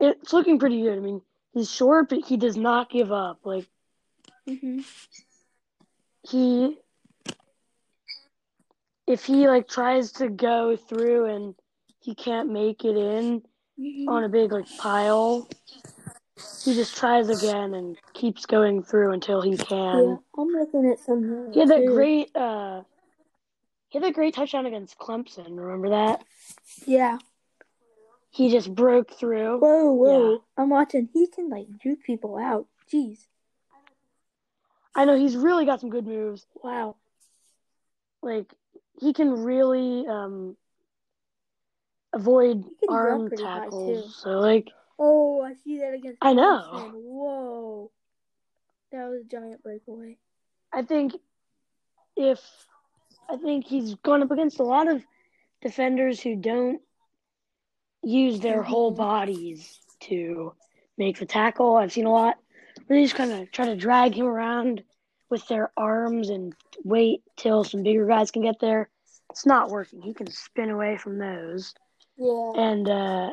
Speaker 2: It's looking pretty good. I mean, he's short, but he does not give up. Like
Speaker 1: hmm
Speaker 2: he, if he like tries to go through and he can't make it in
Speaker 1: hmm
Speaker 2: on a big like pile, he just tries again and keeps going through until he can.
Speaker 1: Yeah, I'm looking at some.
Speaker 2: He had that great uh he had a great touchdown against Clemson, remember that?
Speaker 1: Yeah.
Speaker 2: He just broke through.
Speaker 1: Whoa, whoa!
Speaker 2: Yeah.
Speaker 1: I'm watching. He can like juke people out. Jeez.
Speaker 2: I know he's really got some good moves.
Speaker 1: Wow.
Speaker 2: Like he can really um avoid arm tackles. So like
Speaker 1: Oh, I see that against.
Speaker 2: I know.
Speaker 1: Whoa. That was a giant breakaway.
Speaker 2: I think if I think he's gone up against a lot of defenders who don't use their whole bodies to make the tackle. I've seen a lot they just kind of try to drag him around with their arms and wait till some bigger guys can get there. It's not working. He can spin away from those,
Speaker 1: Yeah.
Speaker 2: and uh,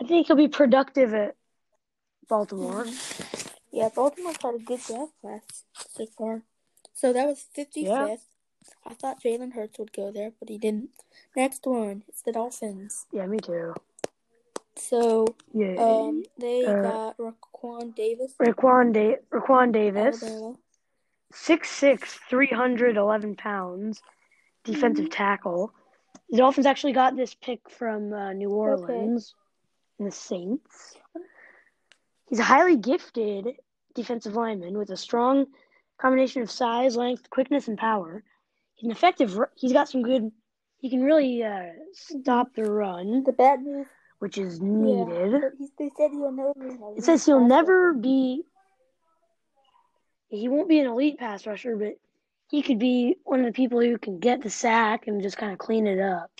Speaker 2: I think he'll be productive at Baltimore.
Speaker 1: Yeah, Baltimore's had a good draft class so far. So that was 55th.
Speaker 2: Yeah.
Speaker 1: I thought Jalen Hurts would go there, but he didn't. Next one, it's the Dolphins.
Speaker 2: Yeah, me too.
Speaker 1: So
Speaker 2: Yeah,
Speaker 1: um, they
Speaker 2: Uh,
Speaker 1: got Raekwon Davis,
Speaker 2: Raekwon, da- Raekwon Davis.
Speaker 1: Alabama.
Speaker 2: Six six, three hundred eleven pounds, defensive tackle. The Dolphins actually got this pick from uh, New Orleans and the Saints. He's a highly gifted defensive lineman with a strong combination of size, length, quickness, and power. He's an effective. He's got some good. He can really uh, stop the run,
Speaker 1: The bad news,
Speaker 2: which is needed.
Speaker 1: he, they said he'll never. be
Speaker 2: It says he'll never be. He won't be an elite pass rusher, but he could be one of the people who can get the sack and just kind of clean it up.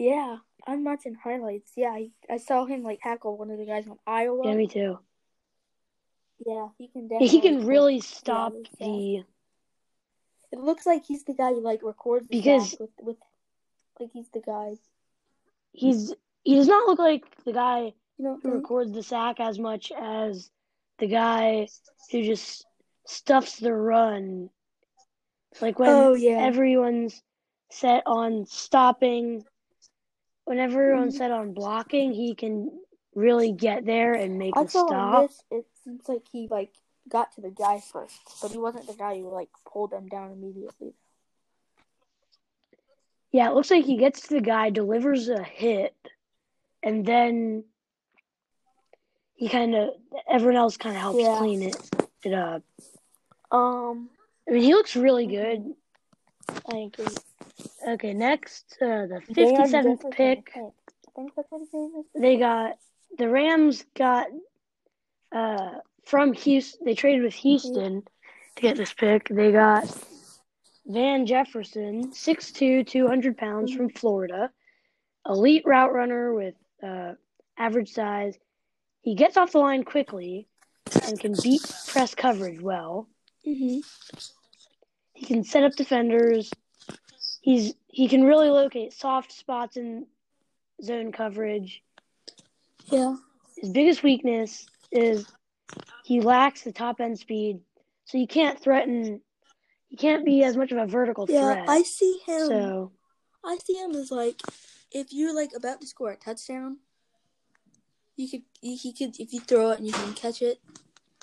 Speaker 1: Yeah, I'm watching highlights. Yeah, I, I saw him like tackle one of the guys from Iowa.
Speaker 2: Yeah, me too.
Speaker 1: Yeah, he can definitely.
Speaker 2: he can really stop the.
Speaker 1: It looks like he's the guy who like records the
Speaker 2: Because-
Speaker 1: with with like he's the guy.
Speaker 2: He's he does not look like the guy
Speaker 1: You know,
Speaker 2: who
Speaker 1: what
Speaker 2: records the sack as much as the guy who just stuffs the run. Like when
Speaker 1: Oh, yeah.
Speaker 2: everyone's set on stopping, when everyone's
Speaker 1: Mhm.
Speaker 2: set on blocking, he can really get there and make
Speaker 1: I
Speaker 2: the stop.
Speaker 1: this. It seems like he like got to the guy first, but he wasn't the guy who like pulled them down immediately.
Speaker 2: Yeah, it looks like he gets to the guy, delivers a hit, and then he kind of everyone else kind of helps
Speaker 1: Yeah.
Speaker 2: clean it it up.
Speaker 1: Um,
Speaker 2: I mean, he looks really good.
Speaker 1: I agree.
Speaker 2: Okay, next, uh, the fifty seventh pick.
Speaker 1: I think. I think that's what his name is.
Speaker 2: They got the Rams got uh, from Houston. They traded with Houston to get this pick. They got Van Jefferson, 6'2", 200 pounds from Florida, elite route runner with uh, average size. He gets off the line quickly and can beat press coverage well.
Speaker 1: Mm-hmm.
Speaker 2: He can set up defenders. He's he can really locate soft spots in zone coverage.
Speaker 1: Yeah.
Speaker 2: His biggest weakness is he lacks the top end speed, so you can't threaten. He can't be as much of a vertical
Speaker 1: Yeah,
Speaker 2: threat.
Speaker 1: I see him.
Speaker 2: so
Speaker 1: I see him as like if you're like about to score a touchdown, you could you, he could if you throw it and you can catch it.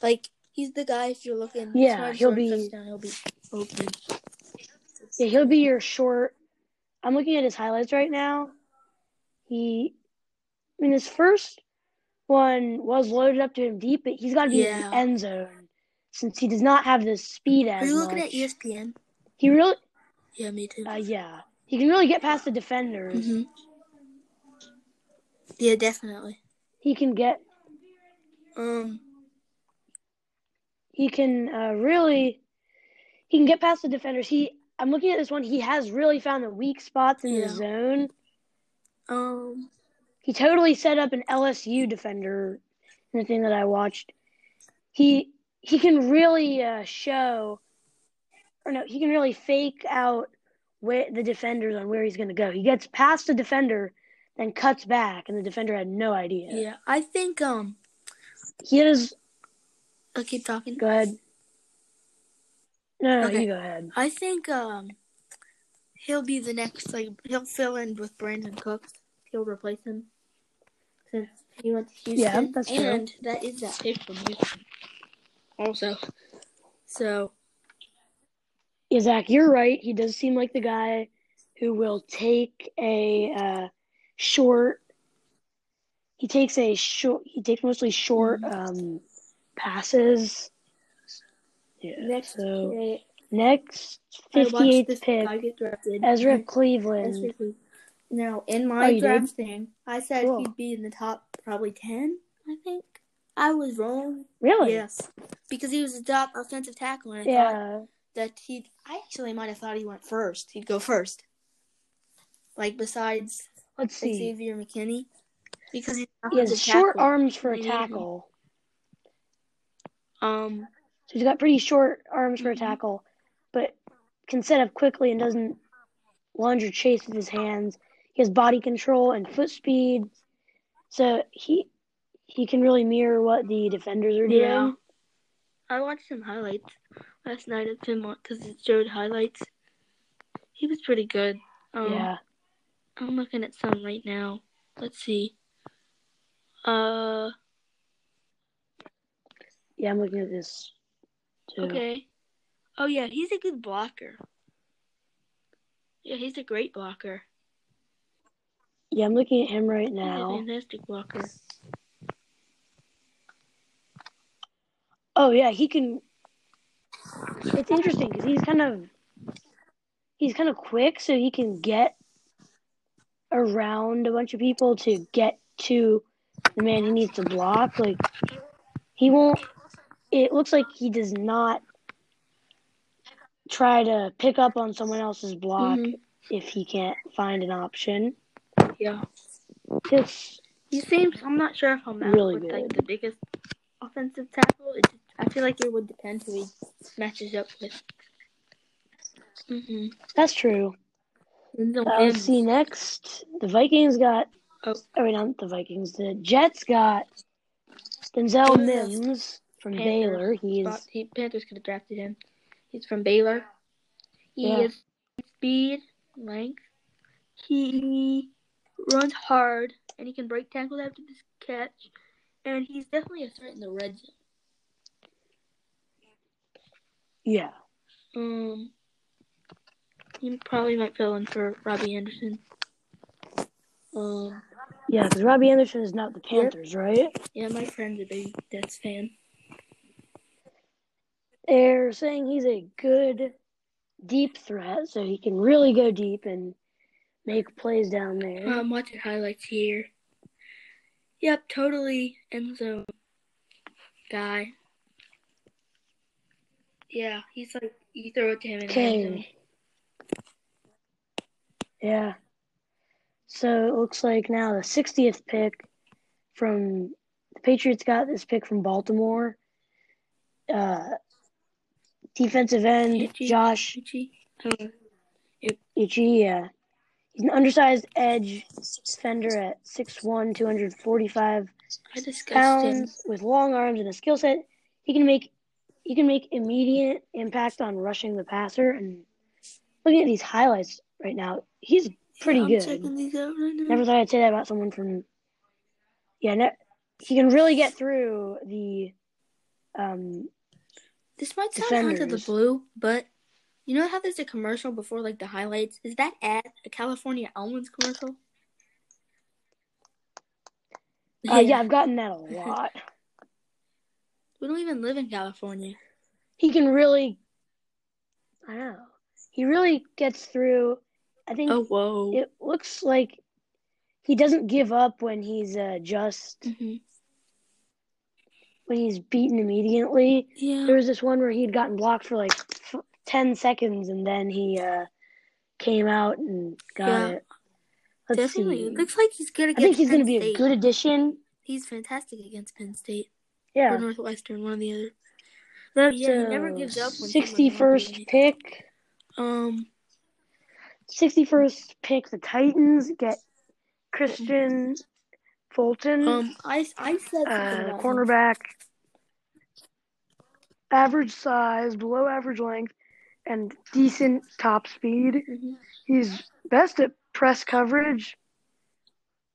Speaker 1: Like he's the guy if you're looking.
Speaker 2: Yeah, he'll be-
Speaker 1: touchdown, he'll be open.
Speaker 2: yeah, he'll be your short. I'm looking at his highlights right now. He, I mean, his first one was loaded up to him deep, but he's got to be in the end zone since he does not have the speed as
Speaker 1: Are you looking
Speaker 2: much.
Speaker 1: at E ESPN?
Speaker 2: He really,
Speaker 1: Yeah, me too.
Speaker 2: uh, yeah, he can really get past the defenders.
Speaker 1: hmm Yeah, definitely.
Speaker 2: He can get,
Speaker 1: Um,
Speaker 2: he can uh, really, he can get past the defenders. He, I'm looking at this one. He has really found the weak spots in
Speaker 1: Yeah.
Speaker 2: the zone.
Speaker 1: um,
Speaker 2: He totally set up an LSU defender in the thing that I watched. He he can really uh, show, or no, he can really fake out where the defenders on where he's going to go. He gets past the defender, then cuts back, and the defender had no idea.
Speaker 1: yeah, I think um,
Speaker 2: He has.
Speaker 1: I'll keep talking.
Speaker 2: Go ahead. No, no,
Speaker 1: Okay.
Speaker 2: you go ahead.
Speaker 1: I think um, he'll be the next like he'll fill in with Brandin Cooks. He'll replace him since he went to Houston.
Speaker 2: Yeah, that's true.
Speaker 1: and that is that pick from Houston. Also, so
Speaker 2: Yeah, Zach, you're right. He does seem like the guy who will take a uh, short. He takes a short. He takes mostly short um, passes. Yeah.
Speaker 1: next
Speaker 2: so
Speaker 1: pick,
Speaker 2: next,
Speaker 1: I
Speaker 2: fifty eighth
Speaker 1: this
Speaker 2: pick,
Speaker 1: guy get drafted.
Speaker 2: Ezra
Speaker 1: And-
Speaker 2: Cleveland.
Speaker 1: Ezra Cleveland. Now, in
Speaker 2: Oh,
Speaker 1: my
Speaker 2: did?
Speaker 1: draft thing, I said
Speaker 2: Cool.
Speaker 1: he'd be in the top probably ten. I think I was wrong.
Speaker 2: Really?
Speaker 1: Yes, because he was a top offensive tackle, I thought
Speaker 2: Yeah.
Speaker 1: That he I actually might have thought he went first. He'd go first. Like besides
Speaker 2: Let's see.
Speaker 1: Xavier McKinney. Because he's
Speaker 2: He has short
Speaker 1: tackle.
Speaker 2: arms for a tackle.
Speaker 1: Um
Speaker 2: So he's got pretty short arms for a
Speaker 1: Mhm.
Speaker 2: tackle, but can set up quickly and doesn't lunge or chase with his hands. He has body control and foot speed, so he he can really mirror what the defenders are doing.
Speaker 1: Yeah. I watched some highlights last night at him because it showed highlights. He was pretty good. Um,
Speaker 2: Yeah.
Speaker 1: I'm looking at some right now. Let's see. Uh,
Speaker 2: Yeah, I'm looking at this too.
Speaker 1: okay. Oh yeah, he's a good blocker. Yeah, he's a great blocker.
Speaker 2: Yeah, I'm looking at him right
Speaker 1: He's a
Speaker 2: now.
Speaker 1: fantastic blocker.
Speaker 2: Oh yeah, he can. It's interesting because he's kind of he's kind of quick, so he can get around a bunch of people to get to the man he needs to block. Like he won't. It looks like he does not try to pick up on someone else's block
Speaker 1: Mhm.
Speaker 2: if he can't find an option.
Speaker 1: Yeah.
Speaker 2: It's
Speaker 1: He seems. I'm not sure if I'm out
Speaker 2: Really
Speaker 1: with like the biggest offensive tackle. It just, I feel like it would depend who he matches up with. Mm-hmm.
Speaker 2: that's true. Uh, let's see next. The Vikings got.
Speaker 1: Oh.
Speaker 2: Oh, wait, not the Vikings. The Jets got Denzel Mims from
Speaker 1: Panthers.
Speaker 2: Baylor. He's
Speaker 1: he, Panthers could have drafted him. He's from Baylor. He
Speaker 2: Yeah.
Speaker 1: has speed, length. He runs hard, and he can break tackles after this catch. And he's definitely a threat in the red zone.
Speaker 2: Yeah.
Speaker 1: Um, you probably might fill in for Robbie Anderson. Um,
Speaker 2: Yeah, because Robbie Anderson is not the Panthers, right?
Speaker 1: yeah, my friend's a big Jets fan.
Speaker 2: They're saying he's a good deep threat, so he can really go deep and make plays down there.
Speaker 1: I'm um, watching highlights here. Yep, totally end zone. guy. Yeah, he's like you throw it to him and he hands him.
Speaker 2: Okay. Yeah. So it looks like now the 60th pick from the Patriots got this pick from Baltimore. Uh, defensive end
Speaker 1: Itchy.
Speaker 2: Josh
Speaker 1: Itchy. Uh,
Speaker 2: Ichi. Yeah. He's an undersized edge defender at 6'1", 245
Speaker 1: I discussed him.
Speaker 2: pounds with long arms and a skill set. He can make he can make immediate impact on rushing the passer. And looking at these highlights right now, he's pretty
Speaker 1: I'm
Speaker 2: good.
Speaker 1: checking these out right now.
Speaker 2: Never thought I'd say that about someone from. Yeah, ne- he can really get through the. Um,
Speaker 1: This might sound out of the blue, but you know how there's a commercial before like the highlights? Is that ad a California Almonds commercial?
Speaker 2: uh, yeah, I've gotten that a lot.
Speaker 1: We don't even live in California.
Speaker 2: He can really. I don't know. He really gets through. I think
Speaker 1: Oh whoa.
Speaker 2: it looks like he doesn't give up when he's uh, just
Speaker 1: hmm
Speaker 2: when he's beaten immediately.
Speaker 1: Yeah.
Speaker 2: There was this one where he'd gotten blocked for like f- ten seconds, and then he uh, came out and got
Speaker 1: Yeah.
Speaker 2: it. Let's
Speaker 1: Definitely.
Speaker 2: see.
Speaker 1: It looks like he's good against
Speaker 2: I think he's going to be a good addition.
Speaker 1: He's fantastic against Penn State or
Speaker 2: Yeah.
Speaker 1: Northwestern, one or the other. But yeah, he never gives up. When
Speaker 2: Sixty first pick.
Speaker 1: Um.
Speaker 2: Sixty first pick. The Titans get Kristian Fulton,
Speaker 1: Um. I I said
Speaker 2: uh, cornerback. Average size, below average length, and decent top speed.
Speaker 1: Mhm.
Speaker 2: He's best at press coverage.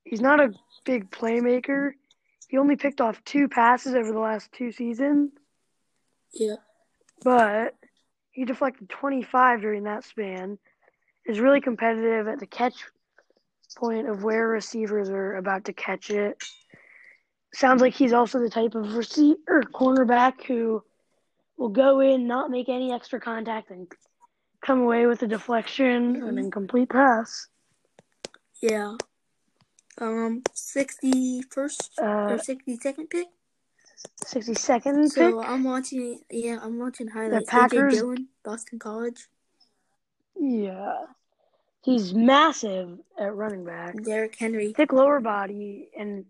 Speaker 2: He's not a big playmaker. He only picked off two passes over the last two seasons,
Speaker 1: Yeah.
Speaker 2: but he deflected 25 during that span. Is really competitive at the catch point of where receivers are about to catch it. Sounds like he's also the type of receiver cornerback who will go in, not make any extra contact, and come away with a deflection and
Speaker 1: Mhm.
Speaker 2: an incomplete pass.
Speaker 1: Yeah. Um. Sixty first
Speaker 2: Uh,
Speaker 1: or sixty second pick.
Speaker 2: 62nd
Speaker 1: So
Speaker 2: pick.
Speaker 1: I'm watching. Yeah, I'm watching highlights.
Speaker 2: The Packers-
Speaker 1: AJ Dillon, Boston College.
Speaker 2: Yeah. He's massive at running back.
Speaker 1: Derrick Henry.
Speaker 2: Thick lower body and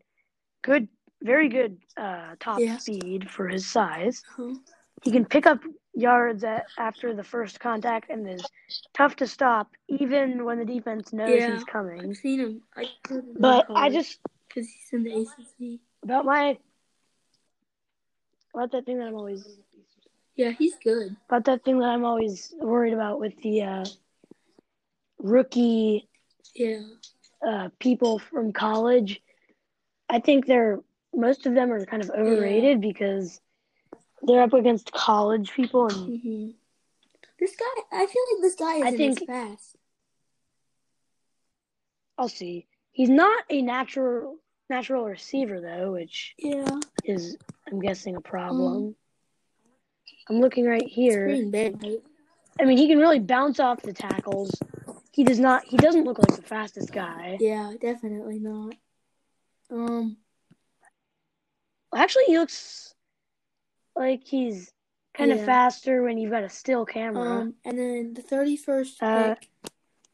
Speaker 2: good, very good uh, top
Speaker 1: Yeah.
Speaker 2: speed for his size.
Speaker 1: Uh-huh.
Speaker 2: He can pick up yards at, after the first contact and is tough to stop even when the defense knows
Speaker 1: Yeah.
Speaker 2: he's coming.
Speaker 1: I've seen him. I
Speaker 2: But I just
Speaker 1: because he's in the ACC.
Speaker 2: about my about that thing that I'm always
Speaker 1: Yeah, he's good.
Speaker 2: about that thing that I'm always worried about with the uh, rookie
Speaker 1: Yeah.
Speaker 2: uh, people from college. I think they're most of them are kind of overrated because they're up against college people, and
Speaker 1: hmm This guy, I feel like this guy isn't
Speaker 2: think-
Speaker 1: as fast.
Speaker 2: I'll see. He's not a natural natural receiver though, which
Speaker 1: Yeah.
Speaker 2: is I'm guessing a problem. I'm looking right here. I mean, he can really bounce off the tackles. He does not. He doesn't look like the fastest guy.
Speaker 1: Yeah, definitely not. Um.
Speaker 2: Actually, he looks like he's kind of
Speaker 1: Yeah.
Speaker 2: faster when you've got a still camera.
Speaker 1: Um, and then the 31st
Speaker 2: Uh,
Speaker 1: pick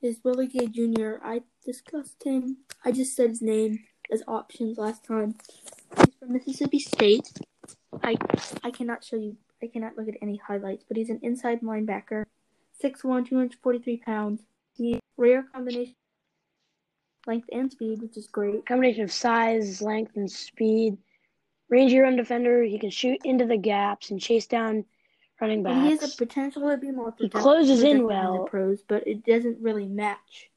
Speaker 1: is Willie Gay Jr. I discussed him. I just said his name as options last time. He's from Mississippi State. I I cannot show you. I cannot look at any highlights, but he's an inside linebacker, 6'1", 243 pounds. He rare combination length and speed, which is great.
Speaker 2: combination of size, length, and speed. Rangy run defender. He can shoot into the gaps and chase down running
Speaker 1: And he has
Speaker 2: backs.
Speaker 1: a potential to be more.
Speaker 2: He closes in well.
Speaker 1: the pros, but it doesn't really match.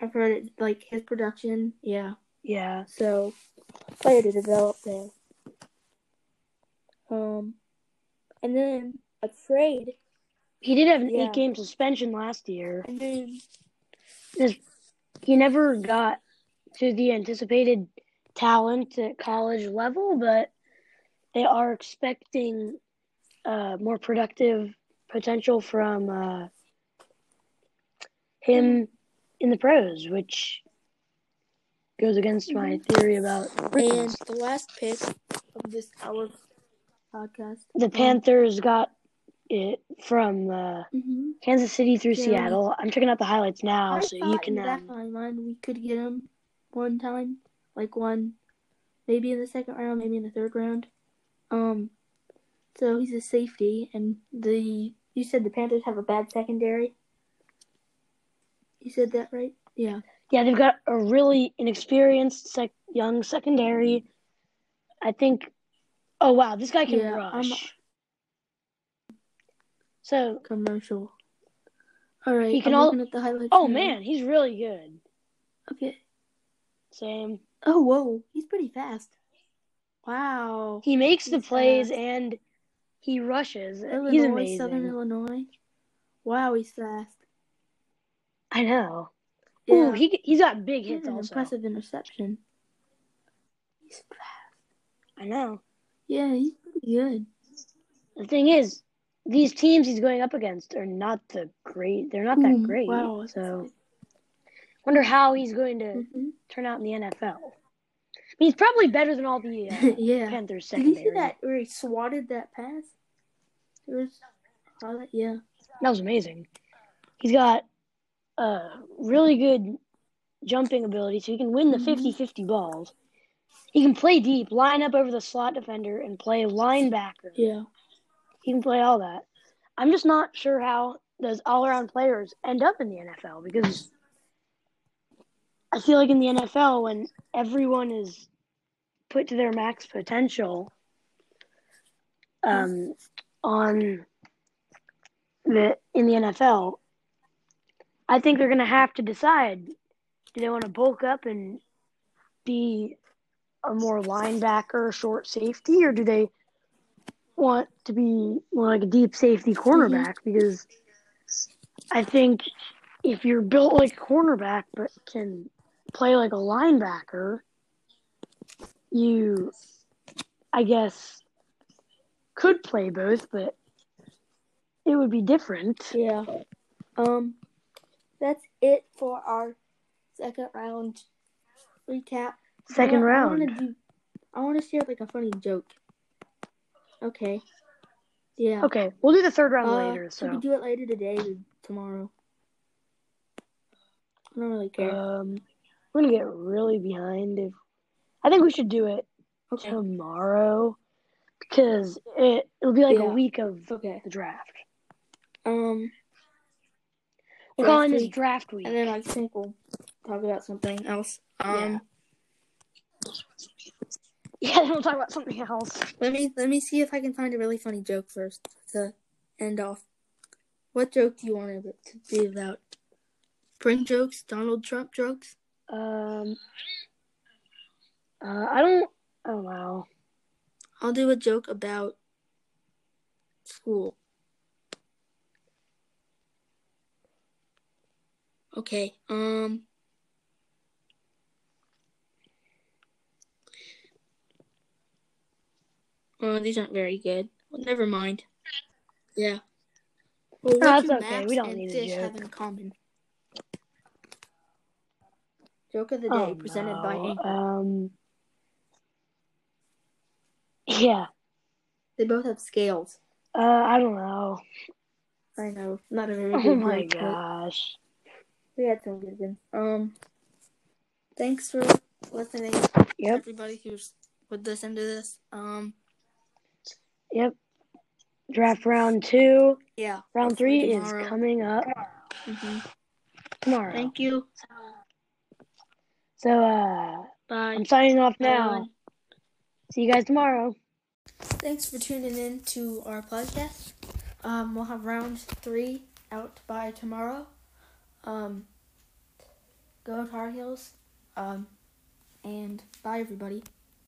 Speaker 1: I've heard it like his production, yeah.
Speaker 2: yeah,
Speaker 1: So player to develop there. Um, and then a trade,
Speaker 2: he did have an
Speaker 1: Yeah.
Speaker 2: eight-game suspension last year.
Speaker 1: and then
Speaker 2: He never got to the anticipated talent at college level, but they are expecting uh, more productive potential from uh, him in the pros, which goes against my theory about
Speaker 1: And the last pick of this hour podcast.
Speaker 2: the Panthers got it from uh,
Speaker 1: Mm-hmm.
Speaker 2: Kansas City through
Speaker 1: Yeah.
Speaker 2: Seattle. I'm checking out the highlights now,
Speaker 1: I
Speaker 2: so you can.
Speaker 1: in the back
Speaker 2: Um,
Speaker 1: of my mind we could get him one time, like one, maybe in the second round, maybe in the third round. Um, so he's a safety, and the you said the Panthers have a bad secondary. You said that right? Yeah.
Speaker 2: yeah, they've got a really inexperienced sec- young secondary. I think. Oh wow, this guy can
Speaker 1: Yeah, I'm-
Speaker 2: rush. So,
Speaker 1: Commercial. All right.
Speaker 2: He can
Speaker 1: I'm
Speaker 2: all-
Speaker 1: looking at the highlights.
Speaker 2: oh
Speaker 1: now.
Speaker 2: man, he's really good.
Speaker 1: Okay.
Speaker 2: Same.
Speaker 1: Oh whoa, he's pretty fast. Wow.
Speaker 2: He makes the plays
Speaker 1: fast.
Speaker 2: and he rushes.
Speaker 1: Illinois,
Speaker 2: he's amazing.
Speaker 1: Southern Illinois. Wow, he's fast.
Speaker 2: I know.
Speaker 1: Yeah.
Speaker 2: Ooh, he he's got big hits
Speaker 1: an
Speaker 2: also.
Speaker 1: impressive interception. He's fast.
Speaker 2: I know.
Speaker 1: Yeah, he's pretty good.
Speaker 2: The thing is, these teams he's going up against are not the great. They're not that
Speaker 1: Ooh,
Speaker 2: great.
Speaker 1: Wow. that's
Speaker 2: So, wonder how he's going to
Speaker 1: Mhm.
Speaker 2: turn out in the NFL. I mean, he's probably better than all the uh,
Speaker 1: yeah.
Speaker 2: Panthers
Speaker 1: Did you see that where he swatted that pass? It was, oh, that- yeah.
Speaker 2: That was amazing. He's got uh, really good jumping ability, so he can win the
Speaker 1: Mhm.
Speaker 2: 50 50 balls. He can play deep, line up over the slot defender, and play linebacker.
Speaker 1: Yeah.
Speaker 2: He can play all that. I'm just not sure how those all around players end up in the NFL because I feel like in the NFL, when everyone is put to their max potential um, on the in the NFL, I think they're going to have to decide: do they want to bulk up and be a more linebacker, short safety, or do they want to be more like a deep safety cornerback? Because I think if you're built like a cornerback but can play like a linebacker, you, I guess, could play both, but it would be different.
Speaker 1: Yeah. Um, that's it for our second round recap.
Speaker 2: Second
Speaker 1: I
Speaker 2: round.
Speaker 1: want to do. I want to share like a funny joke. Okay. Yeah.
Speaker 2: Okay, we'll do the third round
Speaker 1: Uh,
Speaker 2: later.
Speaker 1: So we do it later today or tomorrow? I don't really care.
Speaker 2: um, we're gonna get really behind. If I think we should do it
Speaker 1: okay.
Speaker 2: tomorrow because it it'll be like
Speaker 1: Yeah.
Speaker 2: a week of
Speaker 1: Okay.
Speaker 2: the draft.
Speaker 1: Um,
Speaker 2: We're calling this draft week.
Speaker 1: and then I think we'll talk about something else. Um,
Speaker 2: yeah, then we'll talk about something else.
Speaker 1: let me let me see if I can find a really funny joke first to end off. What joke do you want it to be about? Prank jokes, Donald Trump jokes.
Speaker 2: Um, uh, I don't. Oh wow.
Speaker 1: I'll do a joke about school. Okay. Um. Oh, these aren't very good. Well, never mind. Yeah. Well,
Speaker 2: No,
Speaker 1: what
Speaker 2: it's
Speaker 1: do
Speaker 2: okay.
Speaker 1: maps
Speaker 2: We don't
Speaker 1: and
Speaker 2: need
Speaker 1: fish have in common? Joke of the day
Speaker 2: Oh,
Speaker 1: presented by
Speaker 2: no.
Speaker 1: Anchor.
Speaker 2: Um. Yeah.
Speaker 1: They both have scales.
Speaker 2: Uh, I don't know.
Speaker 1: I know, not a very good Oh
Speaker 2: my
Speaker 1: joke,
Speaker 2: gosh.
Speaker 1: we had some good ones. Um, thanks for listening,
Speaker 2: Yep.
Speaker 1: everybody who's would listen to this. Um,
Speaker 2: Yep. Draft round two.
Speaker 1: yeah.
Speaker 2: Round three is coming up
Speaker 1: hmm
Speaker 2: tomorrow.
Speaker 1: Thank you.
Speaker 2: So, uh,
Speaker 1: Bye.
Speaker 2: I'm signing off now.
Speaker 1: everyone.
Speaker 2: See you guys tomorrow.
Speaker 1: Thanks for tuning in to our podcast. Um, we'll have round three out by tomorrow. Um, go Tar Heels. Um, and bye everybody.